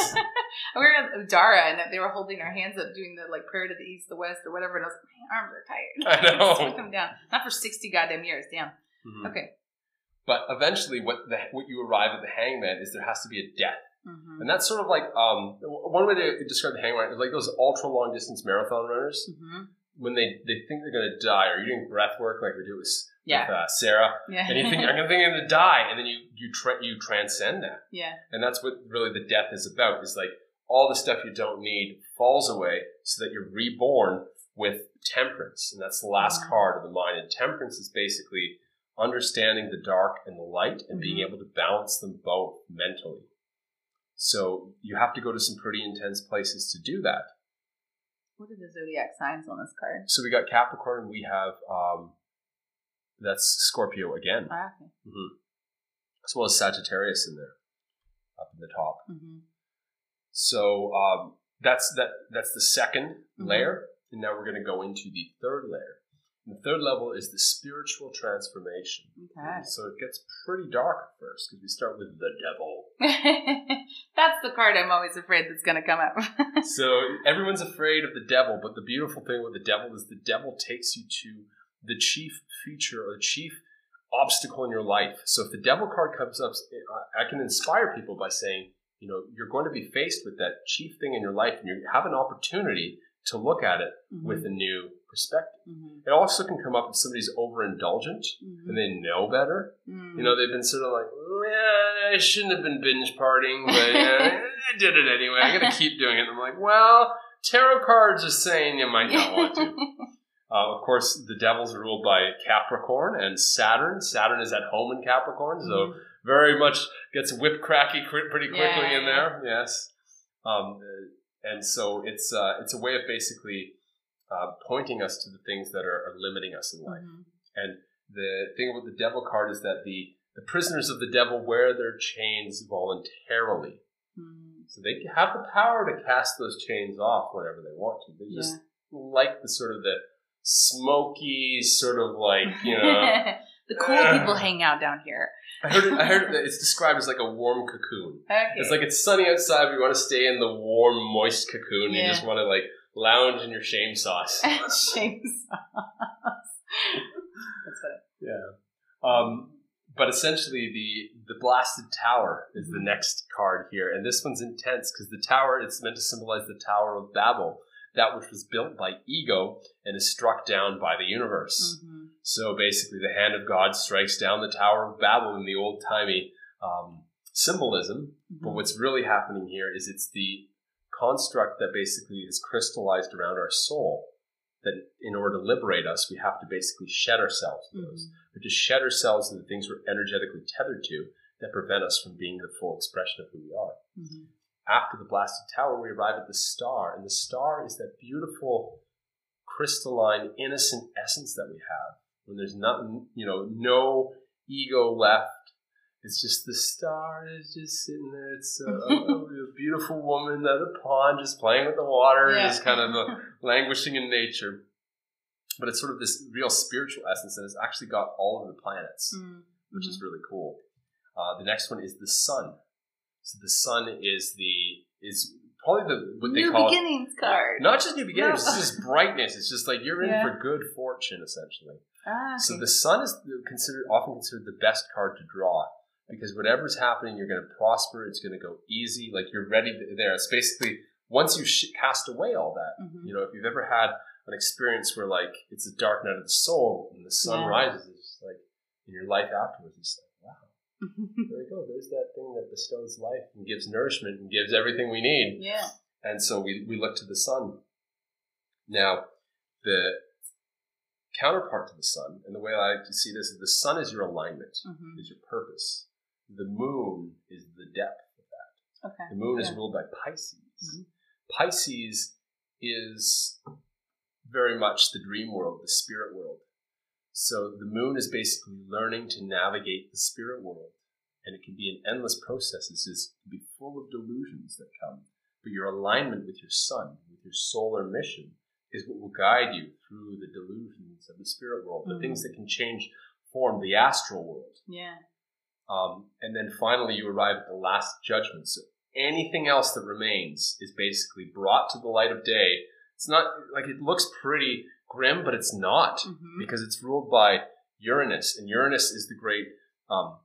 we were at Udara and they were holding our hands up doing the like prayer to the east, the west, or whatever, and I was like, my arms are tired. I know. Just them down. Not for sixty goddamn years. Damn. Mhm. Okay. But eventually, what the what you arrive at the hangman is there has to be a death. Mm-hmm. And that's sort of like um, one way to describe the hangman is like those ultra long distance marathon runners Mm-hmm. when they, they think they're going to die, or you're doing breath work like we do with, Yeah. with uh, Sarah, Yeah. and you think [laughs] I'm going to think I'm going to die, and then you you tra- you transcend that, yeah. and that's what really the death is about. Is like all the stuff you don't need falls away, so that you're reborn with temperance, and that's the last Mhm. card of the mind. And temperance is basically understanding the dark and the light, and being Mhm. able to balance them both mentally. So you have to go to some pretty intense places to do that. What are the zodiac signs on this card? So we got Capricorn, we have um, that's Scorpio again, Ah, okay. hmm as well as Sagittarius in there, up in the top. Mm-hmm. So um, that's that. That's the 2nd Mhm. layer, and now we're going to go into the third layer. The third level is the spiritual transformation. Okay. So it gets pretty dark at first because we start with the devil. [laughs] that's the card I'm always afraid that's going to come up. [laughs] so everyone's afraid of the devil, but the beautiful thing with the devil is the devil takes you to the chief feature or the chief obstacle in your life. So if the devil card comes up, I can inspire people by saying, you know, you're going to be faced with that chief thing in your life, and you have an opportunity to look at it mm-hmm. with a new perspective. Mhm. It also can come up if somebody's overindulgent Mhm. and they know better. Mhm. You know, they've been sort of like, yeah, I shouldn't have been binge partying, but uh, [laughs] I did it anyway. I'm going to keep doing it. And I'm like, well, tarot cards are saying you might not want to. [laughs] Uh, of course, the devil's ruled by Capricorn and Saturn. Saturn is at home in Capricorn, so Mhm. very much gets whip cracky pretty quickly Yeah, in there. Yes, um, and so it's uh, it's a way of basically uh, pointing us to the things that are, are limiting us in life. Mhm. And the thing about the devil card is that the The prisoners of the devil wear their chains voluntarily. Mm. So they have the power to cast those chains off whenever they want to. They just like the sort of the smoky, sort of like, you know. [laughs] the cool people hang out down here. I heard it, I heard that [laughs] it's described as like a warm cocoon. Okay. It's like it's sunny outside, but you want to stay in the warm, moist cocoon. Yeah. You just want to like lounge in your shame sauce. [laughs] shame sauce. That's funny. Yeah. Um, but essentially, the the blasted tower is the Mhm. next card here, and this one's intense because the tower it's meant to symbolize the Tower of Babel, that which was built by ego and is struck down by the universe. hmm So basically, the hand of God strikes down the Tower of Babel in the old timey um, symbolism. But what's really happening here is it's the construct that basically is crystallized around our soul. That in order to liberate us, we have to basically shed ourselves of those. We have to shed ourselves of the things we're energetically tethered to that prevent us from being the full expression of who we are. hmm After the blasted tower, we arrive at the star, and the star is that beautiful, crystalline, innocent essence that we have. When there's nothing, you know, no ego left. It's just the star is just sitting there. It's so [laughs] beautiful woman at the pond, just playing with the water, Yeah. just kind of uh, [laughs] languishing in nature. But it's sort of this real spiritual essence, and it's actually got all of the planets Mm. which Mm-hmm. is really cool. Uh, the next one is the sun. So the sun is the is probably the what they New call beginnings card. not just new beginnings. No. It's just brightness. It's just like you're in Yeah. for good fortune, essentially. Ah, So the sun is considered often considered the best card to draw because whatever's happening, you're going to prosper. It's going to go easy. Like you're ready there. It's basically once you sh- cast away all that. Mhm. You know, if you've ever had an experience where like it's a dark night of the soul and the sun Yeah. rises, it's like in your life afterwards, it's like wow [laughs] there we go. There's that thing that bestows life and gives nourishment and gives everything we need. yeah. And so we, we look to the sun. Now, the counterpart to the sun, and the way I like to see this is the sun is your alignment, hmm is your purpose. The moon is the depth. Of that. Okay. The moon is ruled by Pisces. Mhm. Pisces is very much the dream world, the spirit world. So the moon is basically learning to navigate the spirit world. And it can be an endless process. This is be full of delusions that come. But your alignment with your sun, with your solar mission, is what will guide you through the delusions of the spirit world, the Mhm. things that can change form, the astral world. Yeah. Um, and then finally, you arrive at the last judgment. So anything else that remains is basically brought to the light of day. It's not like it looks pretty grim, but it's not hmm because it's ruled by Uranus, and Uranus is the great um,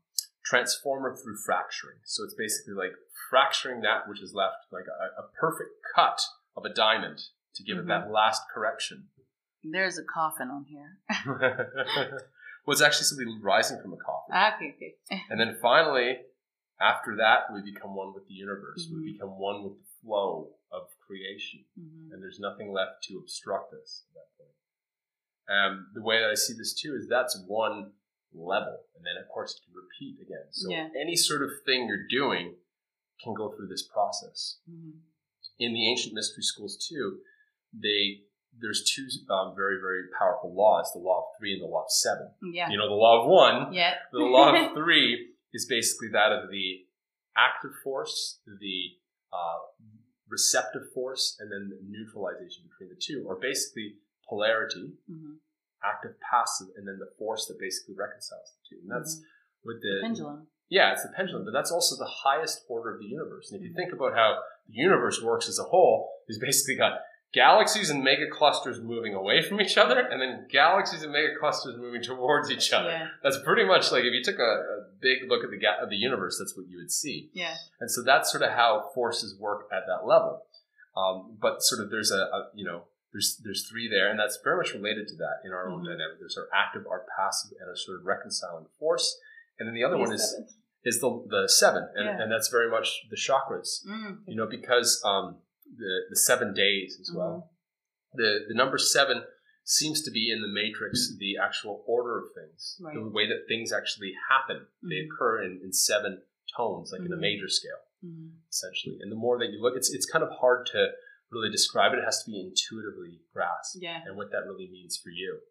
transformer through fracturing. So it's basically like fracturing that which is left, like a, a perfect cut of a diamond to give it that last correction. There's a coffin on here. [laughs] well, it's actually somebody rising from a coffin. Ah, okay. Okay. [laughs] And then finally, after that, we become one with the universe. Mhm. We become one with the flow of creation. hmm And there's nothing left to obstruct us at that point. Um, the way that I see this too is that's one level. And then, of course, it can repeat again. So Yeah. any sort of thing you're doing can go through this process. hmm In the ancient mystery schools too, they there's two um, very, very powerful laws, the law of three and the law of seven. Yeah. You know, the law of one Yeah. the law of [laughs] three is basically that of the active force, the uh, receptive force, and then the neutralization between the two, or basically polarity, hmm active, passive, and then the force that basically reconciles the two. And that's with the pendulum. yeah, it's the pendulum, but that's also the highest order of the universe. And if you think about how the universe works as a whole, it's basically got galaxies and mega clusters moving away from each other, and then galaxies and mega clusters moving towards each other. Yeah. That's pretty much like if you took a, a big look at the ga- of the universe, that's what you would see. Yeah. And so that's sort of how forces work at that level. Um, but sort of there's a, a you know there's there's three there, and that's very much related to that in our own Mhm. dynamic. There's our active, our passive, and our sort of reconciling force. And then the other one is Seven. is the the seven, and, Yeah. and that's very much the chakras. Mm. You know, because um, the the seven days as well. The the number seven seems to be in the matrix the actual order of things, the way that things actually happen. They Mhm. occur in, in seven tones, like in a Mhm. major scale, Mm. essentially. And the more that you look, it's it's kind of hard to really describe it. It has to be intuitively grasped Yeah. and what that really means for you.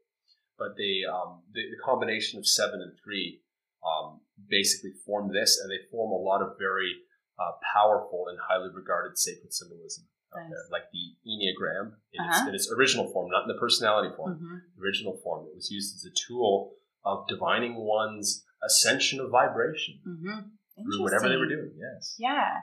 But the um, the, the combination of seven and three, um, basically form this, and they form a lot of very uh, powerful and highly regarded sacred symbolism Nice. there, like the Enneagram in, Uh-huh. its, in its original form, not in the personality form, Mhm. the original form. It was used as a tool of divining one's ascension of vibration Mhm. through whatever they were doing. Yes. Yeah,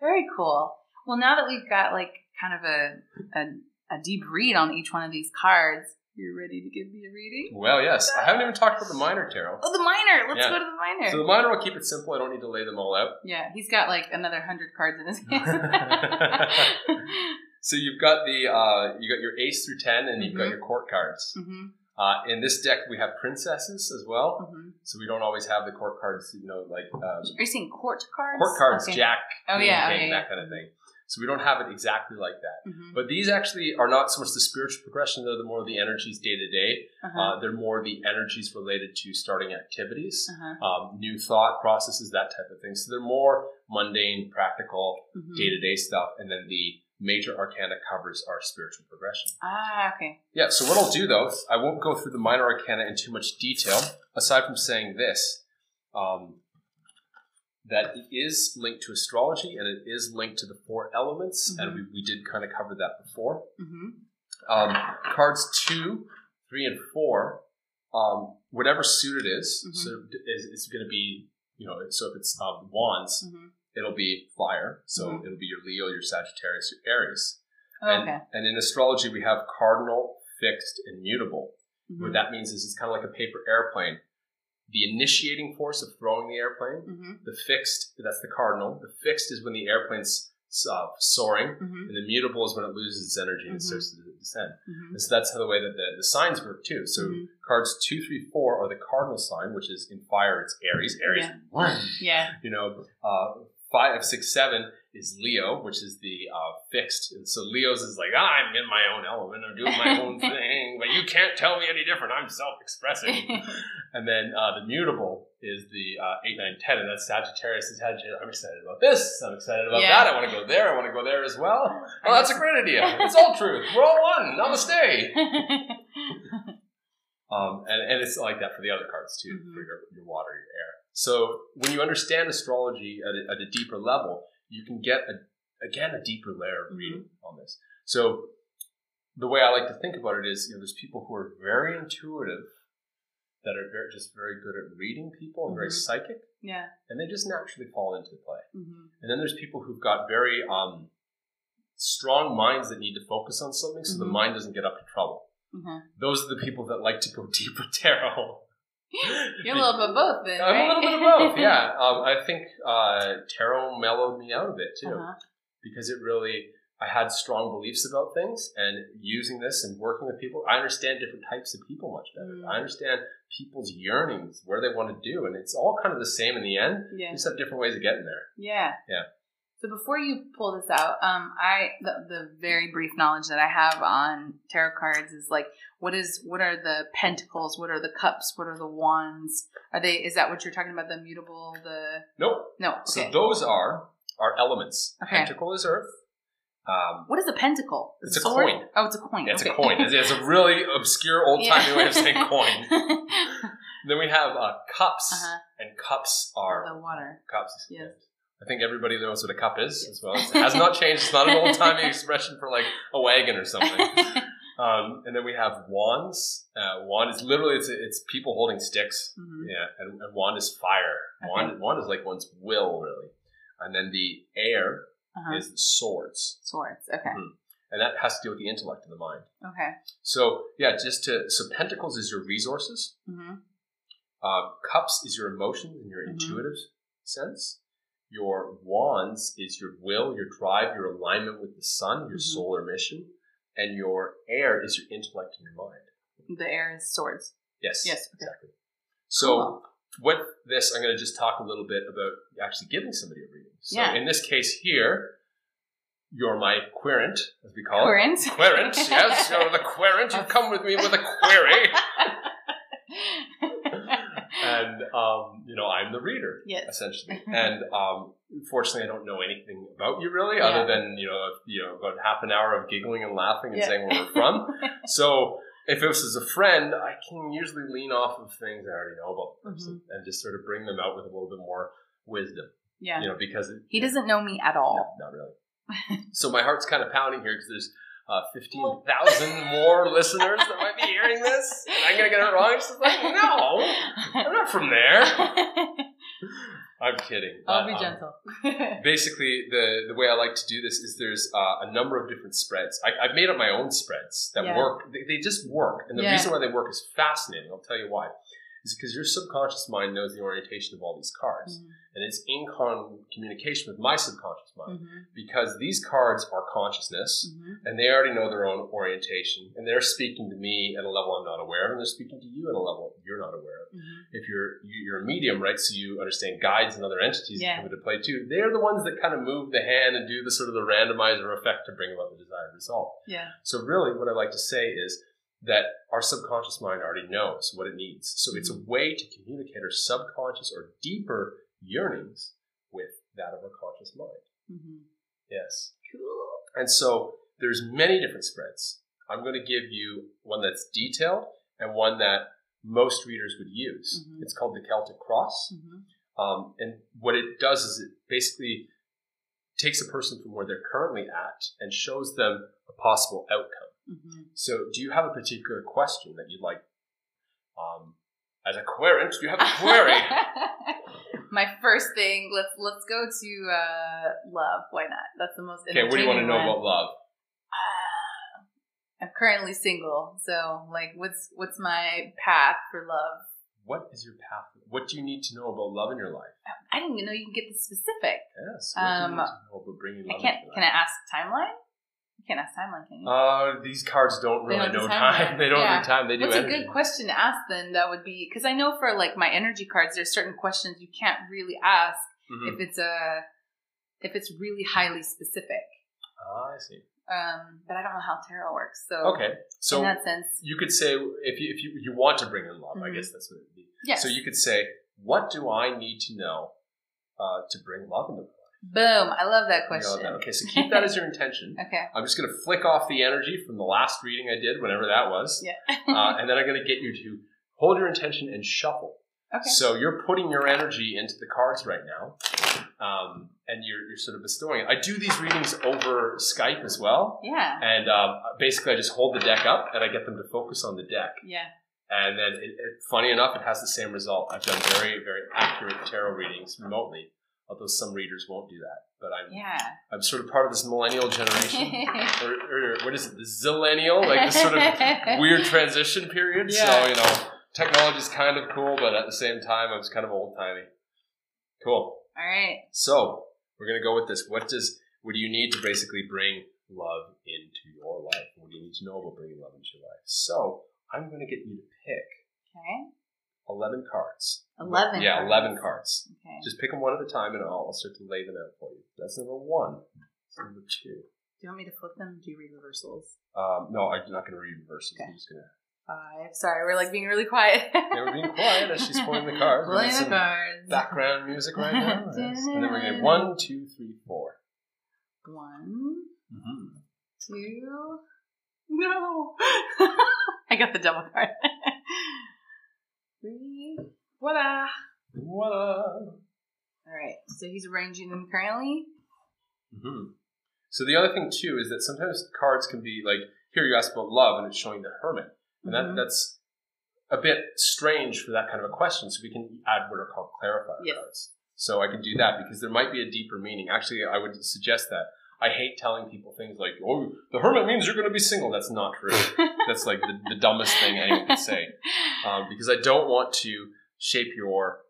very cool. Well, now that we've got like kind of a, a a deep read on each one of these cards, you're ready to give me a reading. Well, yes. I haven't even talked about the minor tarot. Oh, the minor. Let's Yeah. go to the minor. So the minor will keep it simple. I don't need to lay them all out. yeah, he's got like another hundred cards in his [laughs] hand. So you've got the uh, you got your ace through ten, and you've got Mhm. your court cards. hmm Uh, in this deck, we have princesses as well. hmm So we don't always have the court cards. You know, like um, Are you saying court cards? court cards, Okay. jack, Oh, yeah, king, okay, that yeah. kind of thing. So we don't have it exactly like that. Mhm. But these actually are not so much the spiritual progression; they're the more the energies day to day. Uh-huh. Uh, They're more the energies related to starting activities, Uh-huh. um, new thought processes, that type of thing. So they're more mundane, practical, day to day stuff, and then the major arcana covers our spiritual progression. Ah, okay. Yeah, so what I'll do though, I won't go through the minor arcana in too much detail, aside from saying this um, that it is linked to astrology and it is linked to the four elements, and we, we did kind of cover that before. hmm Um, cards two, three, and four, um, whatever suit it is, Mhm. so is, it's going to be, you know, so if it's um, wands, hmm it'll be fire. So Mhm. it'll be your Leo, your Sagittarius, your Aries. Oh, And, okay. and in astrology, we have cardinal, fixed, and mutable. What that means is it's kind of like a paper airplane. The initiating force of throwing the airplane, Mhm. the fixed, that's the cardinal. The fixed is when the airplane's uh, soaring, Mhm. and the mutable is when it loses its energy and Mhm. starts to descend. Mhm. And so that's how the way that the, the signs work too. So Mhm. cards two, three, four are the cardinal sign, which is in fire, it's Aries. Aries, Yeah. Yeah. you know, uh, five, six, seven is Leo, which is the uh, fixed. And so Leo's is like, ah, I'm in my own element, I'm doing my own [laughs] thing, but you can't tell me any different. I'm self-expressing. [laughs] and then uh, the mutable is the uh, eight, nine, ten, and that's Sagittarius and Sagittarius. I'm excited about this. I'm excited about Yeah. that. I want to go there. I want to go there as well. [laughs] Oh, that's a great idea. It's all truth. We're all one. Namaste. Um, and, and it's like that for the other cards too, Mhm. for your, your water, your air. So when you understand astrology at a, at a deeper level, you can get a, again a deeper layer of reading on this. So the way I like to think about it is, you know, there's people who are very intuitive, that are very, just very good at reading people and very Mhm. psychic, yeah. and they just naturally fall into the play. hmm And then there's people who've got very um, strong minds that need to focus on something, so the Mhm. mind doesn't get up to trouble. hmm Those are the people that like to go [laughs] deep with tarot. You're a little bit of both, then. I'm a little bit of both, [laughs] yeah. Um, I think uh, tarot mellowed me out a bit too, Uh-huh. because it really, I had strong beliefs about things, and using this and working with people, I understand different types of people much better. Mm. I understand people's yearnings, where they want to do, and it's all kind of the same in the end. Yeah. You just have different ways of getting there. Yeah. Yeah. So before you pull this out, um, I the, the very brief knowledge that I have on tarot cards is like, what is what are the pentacles? What are the cups? What are the wands? Are they? Is that what you're talking about? The mutable? The Nope. no. So those are our elements. Okay. Pentacle is earth. Um, what is a pentacle? It's a sword? coin. Oh, it's a coin. it's okay. a coin. It's, it's a really obscure [laughs] old timey way of saying coin. coin. [laughs] Then we have uh, cups, uh-huh. and cups are The water. cups. Yes. I think everybody knows what a cup is as well. It has not changed. It's not an old timey [laughs] expression for like a wagon or something. [laughs] Um, and then we have wands. Uh, wand is literally it's it's people holding sticks. Mhm. Yeah, and, and wand is fire. Wand wand is like one's will really. And then the air Uh-huh. is swords, Swords. Okay. Mhm. and that has to do with the intellect and the mind. Okay. So yeah, just to so pentacles is your resources. hmm Uh, cups is your emotions and your Mhm. intuitive sense. Your wands is your will, your drive, your alignment with the sun, your Mhm. solar mission, and your air is your intellect and your mind. The air is swords. Yes, Yes, okay. exactly. So Cool. with this, I'm going to just talk a little bit about actually giving somebody a reading. So Yeah. in this case here, you're my querent, as we call Querent. it. Querent, Querent. yes, you're the querent. You've [laughs] come with me with a query. [laughs] and um, you know I'm the reader Yes. essentially. And um, fortunately, I don't know anything about you really, Yeah. other than you know you know about half an hour of giggling and laughing and Yeah. saying where we're from. [laughs] so if it was as a friend, I can usually lean off of things I already know about the person mm-hmm. and just sort of bring them out with a little bit more wisdom. Yeah. You know, because it, he doesn't know me at all. No, not really. so my heart's kind of pounding here because there's uh, 15,000 more listeners that might be hearing this. And I'm going to get it wrong. She's [laughs] like, no, I'm not from there. [laughs] I'm kidding. I'll be um, gentle. [laughs] basically, the the way I like to do this is there's uh, a number of different spreads. I, have made up my own spreads that yeah. work. They, they, just work, and the yeah. reason why they work is fascinating. I'll tell you why is because your subconscious mind knows the orientation of all these cards. Mm-hmm. And it's in con- communication with my subconscious mind mm-hmm. because these cards are consciousness mm-hmm. and they already know their own orientation and they're speaking to me at a level I'm not aware of and they're speaking to you at a level you're not aware of. Mm-hmm. If you're you're a medium, right, so you understand guides and other entities yeah. that come into play too, they're the ones that kind of move the hand and do the sort of the randomizer effect to bring about the desired result. Yeah. So really what I like to say is that our subconscious mind already knows what it needs. So it's a mm-hmm. way to communicate our subconscious or deeper yearnings with that of our conscious mind. Mm-hmm. Yes. Cool. And so there's many different spreads. I'm going to give you one that's detailed and one that most readers would use. Mm-hmm. It's called the Celtic Cross. Mm-hmm. Um, and what it does is it basically takes a person from where they're currently at and shows them a possible outcome. Mm-hmm. So, do you have a particular question that you'd like? Um, as a querent, do you have a query? [laughs] My first thing, let's let's go to uh, love. Why not? That's the most. Interesting. Okay, what do you want to know one. about love? Uh, I'm currently single, so like, what's what's my path for love? What is your path? What do you need to know about love in your life? I didn't even know you can get this specific. Yes. What um, do you need to know about bringing love? I can't. Can I ask timeline? You can't ask timeline, can you? Uh, these cards don't really know time. [laughs] they don't yeah. know time. They do. Energy. a good question to ask then? That would be because I know for like my energy cards, there's certain questions you can't really ask mm-hmm. if it's a if it's really highly specific. Ah, I see. Um, but I don't know how tarot works. So okay, so in that sense, you could say if you if you, you want to bring in love, mm-hmm. I guess that's what it would be. Yes. So you could say, what do I need to know uh, to bring love into Boom. I love that question. That. Okay, so keep that as your intention. [laughs] okay. I'm just going to flick off the energy from the last reading I did, whenever that was. Yeah. uh, [laughs] and then I'm going to get you to hold your intention and shuffle. Okay. So you're putting your energy into the cards right now, um, and you're, you're sort of bestowing it. I do these readings over Skype as well. Yeah. And um, basically, I just hold the deck up and I get them to focus on the deck. Yeah. And then, it, it, funny enough, it has the same result. I've done very, very accurate tarot readings remotely although some readers won't do that. But I'm yeah. I'm sort of part of this millennial generation, [laughs] or, or, what is it, the zillennial, like this sort of [laughs] weird transition period. Yeah. So you know, technology is kind of cool, but at the same time, I was kind of old timey. Cool. All right. So we're gonna go with this. What does what do you need to basically bring love into your life? What do you need to know about bringing love into your life? So I'm going to get you to pick. Okay. 11 cards. 11 Yeah, cards. 11 cards. Okay. Just pick them one at a time and I'll start to lay them out for you. That's number one. That's number two. Do you want me to flip them? Do you read reversals? Um, no, I'm not going to read reversals. Okay. I'm just going to. Five. Sorry, we're like being really quiet. yeah, we're being quiet as she's pulling the [laughs] cards. Pulling the cards. Background music right now. [laughs] and then we're going to one, two, three, four. One, mm-hmm. two. No, [laughs] I got the double card. Three. Voila. Voila. All right. So he's arranging them currently. Mm-hmm. So the other thing too is that sometimes cards can be like here you ask about love and it's showing the hermit, and mm-hmm. that that's a bit strange for that kind of a question. So we can add what are called clarifier yes. cards. So I can do that because there might be a deeper meaning. Actually, I would suggest that. I hate telling people things like, "Oh, the hermit means you're going to be single." That's not true. [laughs] That's like the, the, dumbest thing anyone could say, [laughs] um, because I don't want to shape your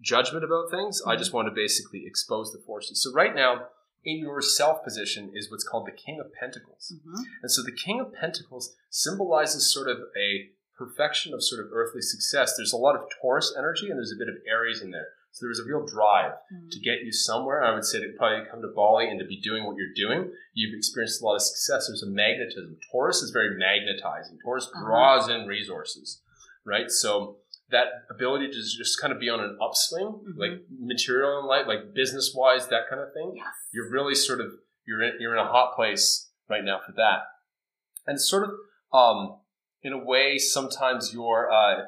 judgment about things. Mm-hmm. I just want to basically expose the forces. So right now, in your self position is what's called the King of Pentacles, mm-hmm. and so the King of Pentacles symbolizes sort of a perfection of sort of earthly success. There's a lot of Taurus energy, and there's a bit of Aries in there. So there was a real drive mm-hmm. to get you somewhere. I would say to probably come to Bali and to be doing what you're doing. You've experienced a lot of success. There's a magnetism. Taurus is very magnetizing. Taurus uh-huh. draws in resources, right? So that ability to just kind of be on an upswing, mm-hmm. like material and life, like business wise, that kind of thing. Yes. You're really sort of you're in, you're in a hot place right now for that, and sort of um, in a way, sometimes your uh,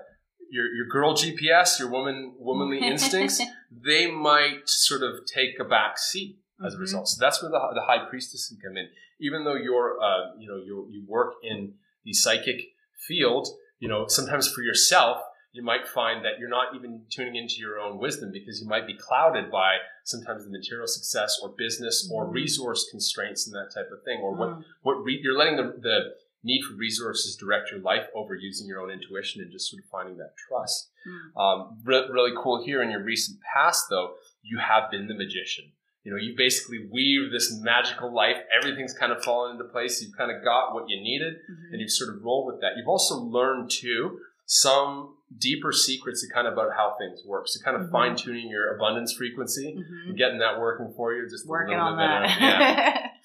your your girl GPS, your woman womanly [laughs] instincts, they might sort of take a back seat as mm-hmm. a result. So that's where the, the high priestess can come in. Even though you're uh, you know you you work in the psychic field, you know sometimes for yourself you might find that you're not even tuning into your own wisdom because you might be clouded by sometimes the material success or business or mm. resource constraints and that type of thing or what mm. what re- you're letting the, the need for resources direct your life over using your own intuition and just sort of finding that trust mm. um, re- really cool here in your recent past though you have been the magician you know you basically weave this magical life everything's kind of fallen into place you've kind of got what you needed mm-hmm. and you've sort of rolled with that you've also learned too some deeper secrets to kind of about how things work. So kind of mm-hmm. fine tuning your abundance frequency mm-hmm. and getting that working for you just working bit better. Yeah. [laughs]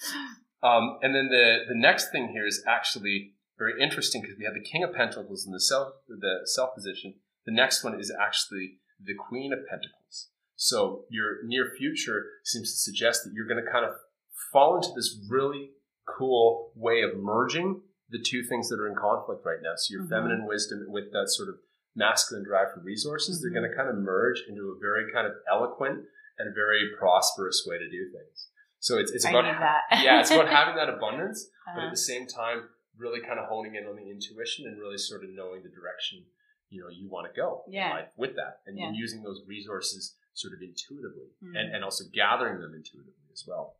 um, and then the the next thing here is actually very interesting because we have the King of Pentacles in the self the self position. The next one is actually the Queen of Pentacles. So your near future seems to suggest that you're going to kind of fall into this really cool way of merging the two things that are in conflict right now. So your mm-hmm. feminine wisdom with that sort of masculine drive for resources, mm-hmm. they're going to kind of merge into a very kind of eloquent and very prosperous way to do things. So it's, it's about yeah, it's about [laughs] having that abundance, uh-huh. but at uh-huh. the same time, really kind of honing in on the intuition and really sort of knowing the direction you know you want to go yeah. in life with that, and, yeah. using those resources sort of intuitively, mm-hmm. and, and also gathering them intuitively as well.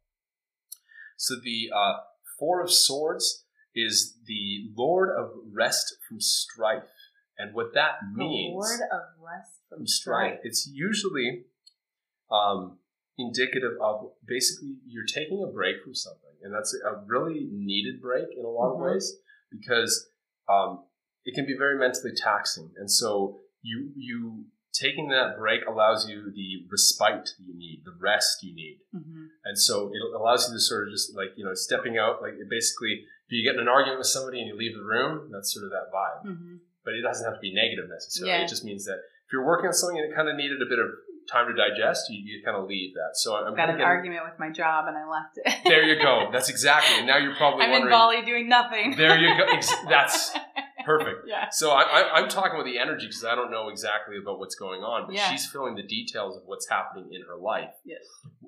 So the uh, Four of Swords is the Lord of Rest from Strife. And what that means. Lord of Rest from, from strife. It's usually um, indicative of basically you're taking a break from something. And that's a really needed break in a lot mm-hmm. of ways because um, it can be very mentally taxing. And so you, you taking that break allows you the respite that you need, the rest you need. Mm-hmm. And so it allows you to sort of just like, you know, stepping out, like basically if you get in an argument with somebody and you leave the room, that's sort of that vibe. Mm-hmm. But it doesn't have to be negative necessarily. Yeah. It just means that if you're working on something and it kind of needed a bit of time to digest, you, you kind of leave that. So I'm got an getting, argument with my job and I left it. there you go. [laughs] That's exactly. And now you're probably I'm in Bali doing nothing. There you go. [laughs] That's perfect. yeah. So I, am talking with the energy because I don't know exactly about what's going on, but yeah. she's filling the details of what's happening in her life. Yes.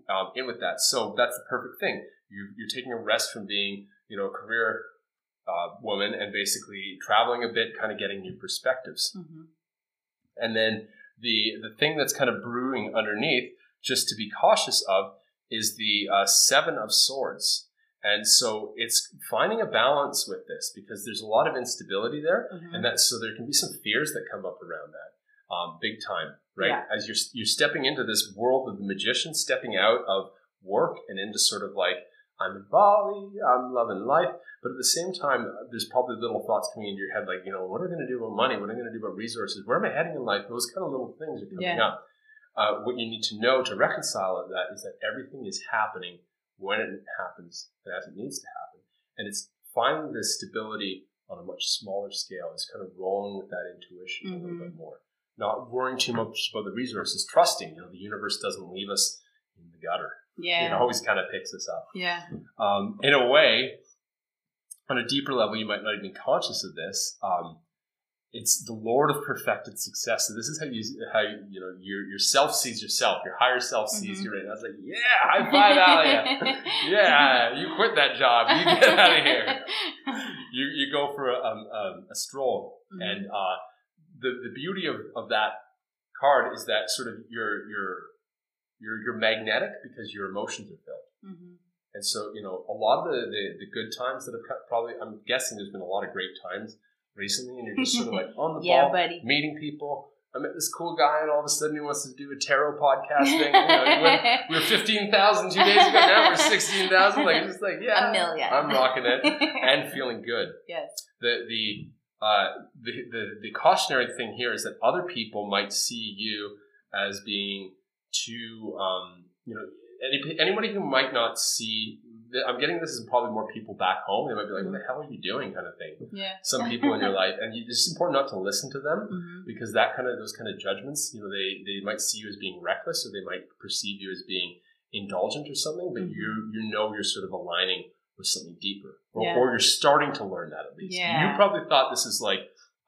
Um, in with that, so that's the perfect thing. You, you're taking a rest from being, you know, a career uh, woman and basically traveling a bit, kind of getting new perspectives. Mm-hmm. And then the the thing that's kind of brewing underneath, just to be cautious of, is the uh, Seven of Swords. And so it's finding a balance with this because there's a lot of instability there, mm-hmm. and that so there can be some fears that come up around that, um, big time, right? Yeah. As you're you're stepping into this world of the magician, stepping out of work and into sort of like I'm in Bali, I'm loving life. But at the same time, there's probably little thoughts coming into your head like, you know, what am I going to do about money? What am I going to do about resources? Where am I heading in life? Those kind of little things are coming yeah. up. Uh, what you need to know to reconcile that is that everything is happening when it happens and as it needs to happen. And it's finding this stability on a much smaller scale. It's kind of rolling with that intuition mm-hmm. a little bit mm-hmm. more. Not worrying too much about the resources, trusting, you know, the universe doesn't leave us in the gutter. Yeah. It always kind of picks us up. Yeah. Um, in a way, on a deeper level, you might not even be conscious of this. Um, it's the Lord of perfected success. So this is how you how you, you know your your self sees yourself. Your higher self sees mm-hmm. you right now. It's like, yeah, high five, Alia. [laughs] yeah, you quit that job. You get out of here. [laughs] You you go for a, um, um, a stroll, mm-hmm. and uh, the the beauty of, of that card is that sort of your your you're you're magnetic because your emotions are filled. Mm-hmm. And so, you know, a lot of the, the, the, good times that have probably, I'm guessing there's been a lot of great times recently, and you're just sort of like [laughs] on the yeah, ball, buddy. meeting people. I met this cool guy, and all of a sudden he wants to do a tarot podcast thing. You know, went, [laughs] we were 15,000 two days ago, now we're 16,000. Like, it's just like, yeah. A million. I'm rocking it [laughs] and feeling good. Yes. The, the, uh, the, the, the cautionary thing here is that other people might see you as being too, um, you know, any, anybody who might not see, I'm getting this is probably more people back home. They might be like, "What the hell are you doing?" kind of thing. Yeah. Some [laughs] people in your life, and it's important not to listen to them mm-hmm. because that kind of those kind of judgments, you know, they they might see you as being reckless, or they might perceive you as being indulgent or something. But mm-hmm. you you know you're sort of aligning with something deeper, or, Yeah. or you're starting to learn that at least. Yeah. You probably thought this is like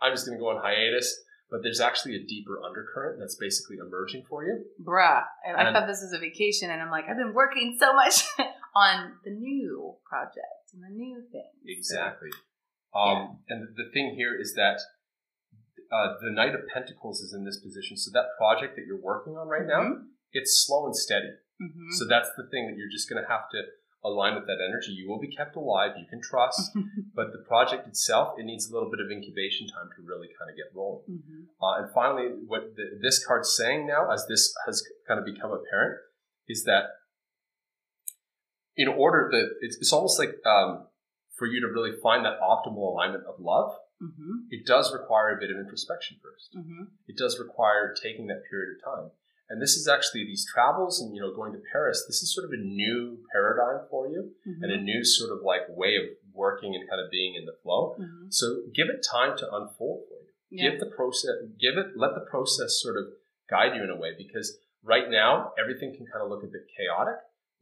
I'm just going to go on hiatus, but there's actually a deeper undercurrent that's basically emerging for you. Bruh. I, I thought this was a vacation, and I'm like, I've been working so much [laughs] on the new project and the new thing. Exactly. Um, And the thing here is that uh, the Knight of Pentacles is in this position. So that project that you're working on right now, it's slow and steady. hmm So that's the thing that you're just going to have to align with that energy. You will be kept alive. You can trust, [laughs] but the project itself, it needs a little bit of incubation time to really kind of get rolling. hmm Uh, and finally, what the, this card's saying now, as this has kind of become apparent, is that in order that it's, it's almost like um, for you to really find that optimal alignment of love, hmm it does require a bit of introspection first. hmm It does require taking that period of time. And this is actually these travels and you know going to Paris. This is sort of a new paradigm for you hmm and a new sort of like way of working and kind of being in the flow. hmm So give it time to unfold for you Yeah. give the process give it let the process sort of guide you in a way because right now everything can kind of look a bit chaotic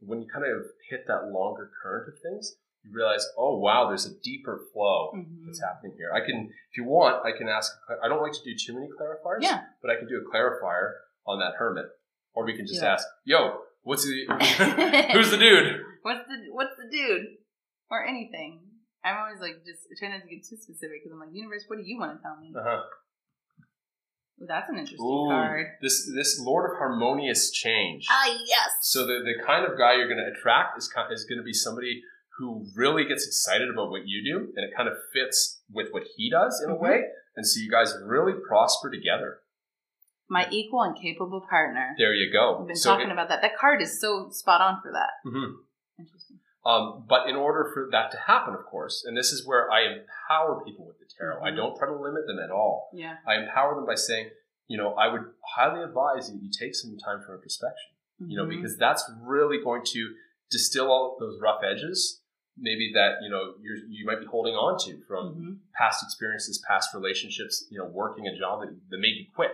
when you kind of hit that longer current of things you realize oh wow there's a deeper flow Mhm. that's happening here i can if you want i can ask i don't like to do too many clarifiers Yeah. but i can do a clarifier on that hermit or we can just Yeah. ask yo what's the [laughs] who's the dude What's the What's the dude or anything? I'm always like just trying not to get too specific because I'm like, universe, what do you want to tell me? uh-huh. Ooh, that's an interesting Ooh, card. this this lord of harmonious change Ah, yes. So the, the kind of guy you're going to attract is is going to be somebody who really gets excited about what you do, and it kind of fits with what he does in Mhm. a way, and so you guys really prosper together. My equal and capable partner. There you go. We've been So talking it- about that. That card is so spot on for that. Mhm. Interesting. Um, but in order for that to happen, of course, and this is where I empower people with the tarot. I Mhm. don't try to limit them at all. Yeah. I empower them by saying, you know, I would highly advise that you take some time for introspection. you know, Mhm. because that's really going to distill all those rough edges, maybe that you know you're, you might be holding on to from Mhm. past experiences, past relationships, you know, working a job that, that made you quit.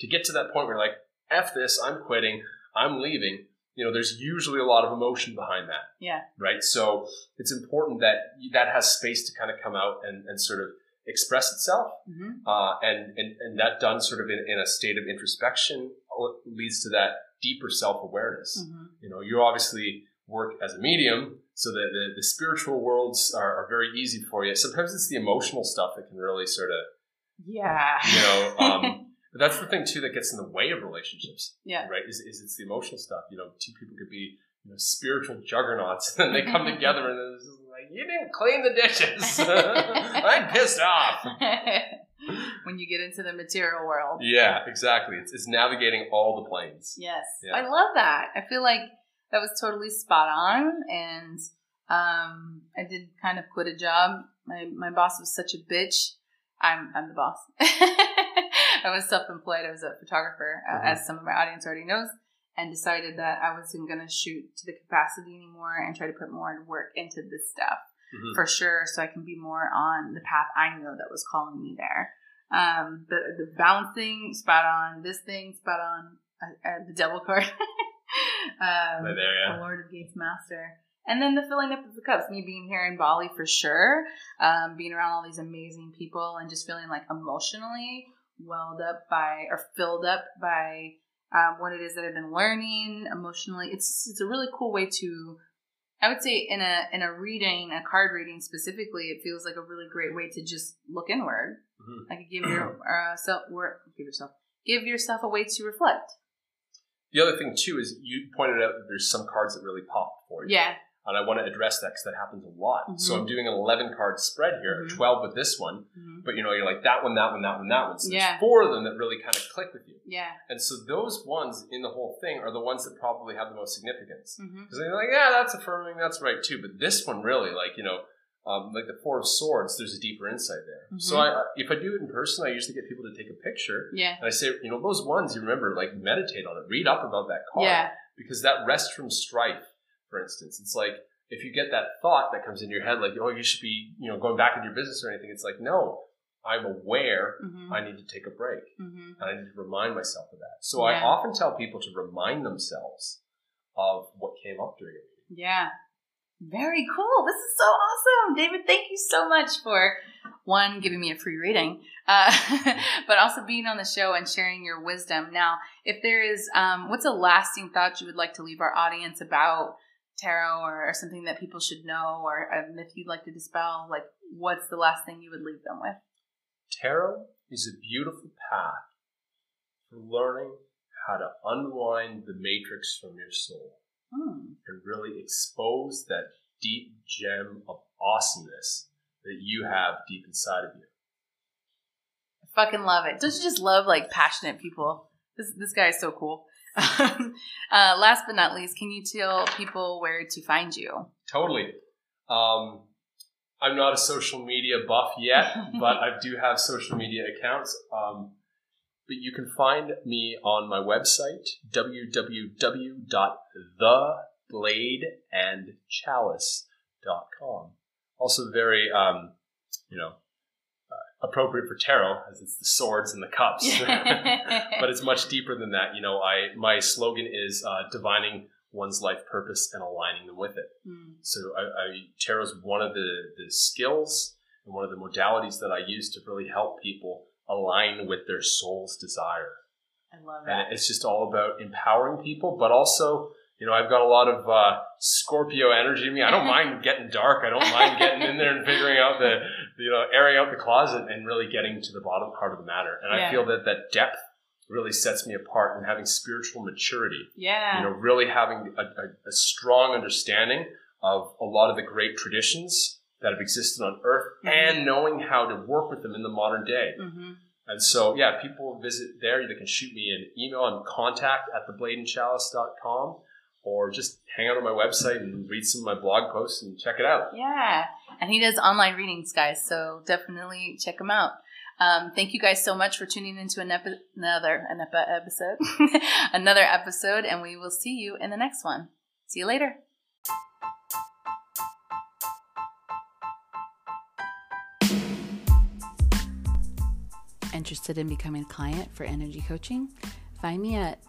To get to that point where you're like, "F this, I'm quitting, I'm leaving." You know, there's usually a lot of emotion behind that, Yeah. right? So it's important that that has space to kind of come out and, and sort of express itself, Mhm. uh, and, and and that done sort of in, in a state of introspection leads to that deeper self awareness Mhm. you know you obviously work as a medium so that the, the spiritual worlds are, are very easy for you sometimes it's the emotional stuff that can really sort of Yeah. you know um, [laughs] but that's the thing too that gets in the way of relationships Yeah. right is, is it's the emotional stuff you know two people could be you know spiritual juggernauts [laughs] and they come [laughs] together and it's just like you didn't clean the dishes [laughs] i'm pissed off when you get into the material world. yeah exactly it's, it's navigating all the planes Yes. Yeah. I love that. I feel like that was totally spot on. And um, I did kind of quit a job. My, my boss was such a bitch. I'm, I'm the boss. [laughs] I was self employed. I was a photographer, uh, Mhm. as some of my audience already knows, and decided that I wasn't going to shoot to the capacity anymore and try to put more work into this stuff Mhm. for sure so I can be more on the path I know that was calling me there. Um, the, the balancing, spot on. This thing, spot on. Uh, uh, the devil card. [laughs] um, Right there, yeah. the Lord of Gates Master. And then the filling up of the cups, me being here in Bali for sure, um, being around all these amazing people and just feeling like emotionally welled up by or filled up by um, what it is that I've been learning emotionally. It's it's a really cool way to, I would say, in a in a reading, a card reading specifically, it feels like a really great way to just look inward. Mhm. Like give your [clears throat] uh, self, or give yourself, give yourself a way to reflect. The other thing too is you pointed out that there's some cards that really pop for you. Yeah, And I want to address that because that happens a lot. So Mhm. I'm doing an 11 card spread here, Mhm. 12 with this one, Mhm. but you know, you're like that one, that one, that one, that one. So Yeah. there's four of them that really kind of click with you. yeah. And so those ones in the whole thing are the ones that probably have the most significance. Because you're like, yeah, that's affirming, that's right too. But this one really, like, you know, um, like the Four of Swords, there's a deeper insight there. So Mhm. I, if I do it in person, I usually get people to take a picture. Yeah. And I say, you know, those ones, you remember, like, meditate on it, read up about that card Yeah. because that rest from strife, for instance, it's like if you get that thought that comes in your head, like, oh, you should be, you know, going back into your business or anything, it's like, no, I'm aware hmm I need to take a break hmm and I need to remind myself of that. So I often tell people to remind themselves of what came up during it. Yeah. Very cool. This is so awesome. David, thank you so much for one, giving me a free reading, uh, [laughs] but also being on the show and sharing your wisdom. Now, if there is, um, what's a lasting thought you would like to leave our audience about tarot or, or something that people should know or a myth you'd like to dispel? Like, what's the last thing you would leave them with? Tarot is a beautiful path for learning how to unwind the matrix from your soul hmm. and really expose that deep gem of awesomeness that you have deep inside of you. I fucking love it. Don't you just love like passionate people? This this guy is so cool. Uh, last but not least, can you tell people where to find you? Totally. Um, I'm not a social media buff yet, [laughs] but I do have social media accounts. Um, but you can find me on my website, www.thebladeandchalice.com. Also, very, um, you know, appropriate for tarot as it's the swords and the cups. [laughs] [laughs] but it's much deeper than that. You know, I my slogan is uh, divining one's life purpose and aligning them with it. Mm. So, I, I, tarot is one of the the skills and one of the modalities that I use to really help people align with their soul's desire. I love that. And it's just all about empowering people, but also, you know, I've got a lot of uh, Scorpio energy in me. I don't mind getting dark. I don't mind getting in there and figuring out the, you know, airing out the closet and really getting to the bottom part of the matter. And yeah. I feel that that depth really sets me apart and having spiritual maturity. Yeah. You know, really having a, a, a strong understanding of a lot of the great traditions that have existed on Earth mm-hmm. and knowing how to work with them in the modern day. Mm-hmm. And so, yeah, people visit there. They can shoot me an email on contact at thebladeandchalice.com or just hang out on my website and read some of my blog posts and check it out. Yeah. And he does online readings, guys. So definitely check him out. Um, thank you guys so much for tuning into an epi- another an epi- episode, [laughs] another episode, and we will see you in the next one. See you later. interested in becoming a client for energy coaching, find me at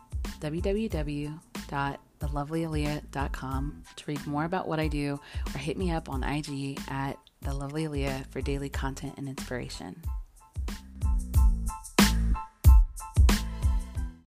www.thelovelyaleah.com to read more about what I do or hit me up on IG at The Lovely for daily content and inspiration.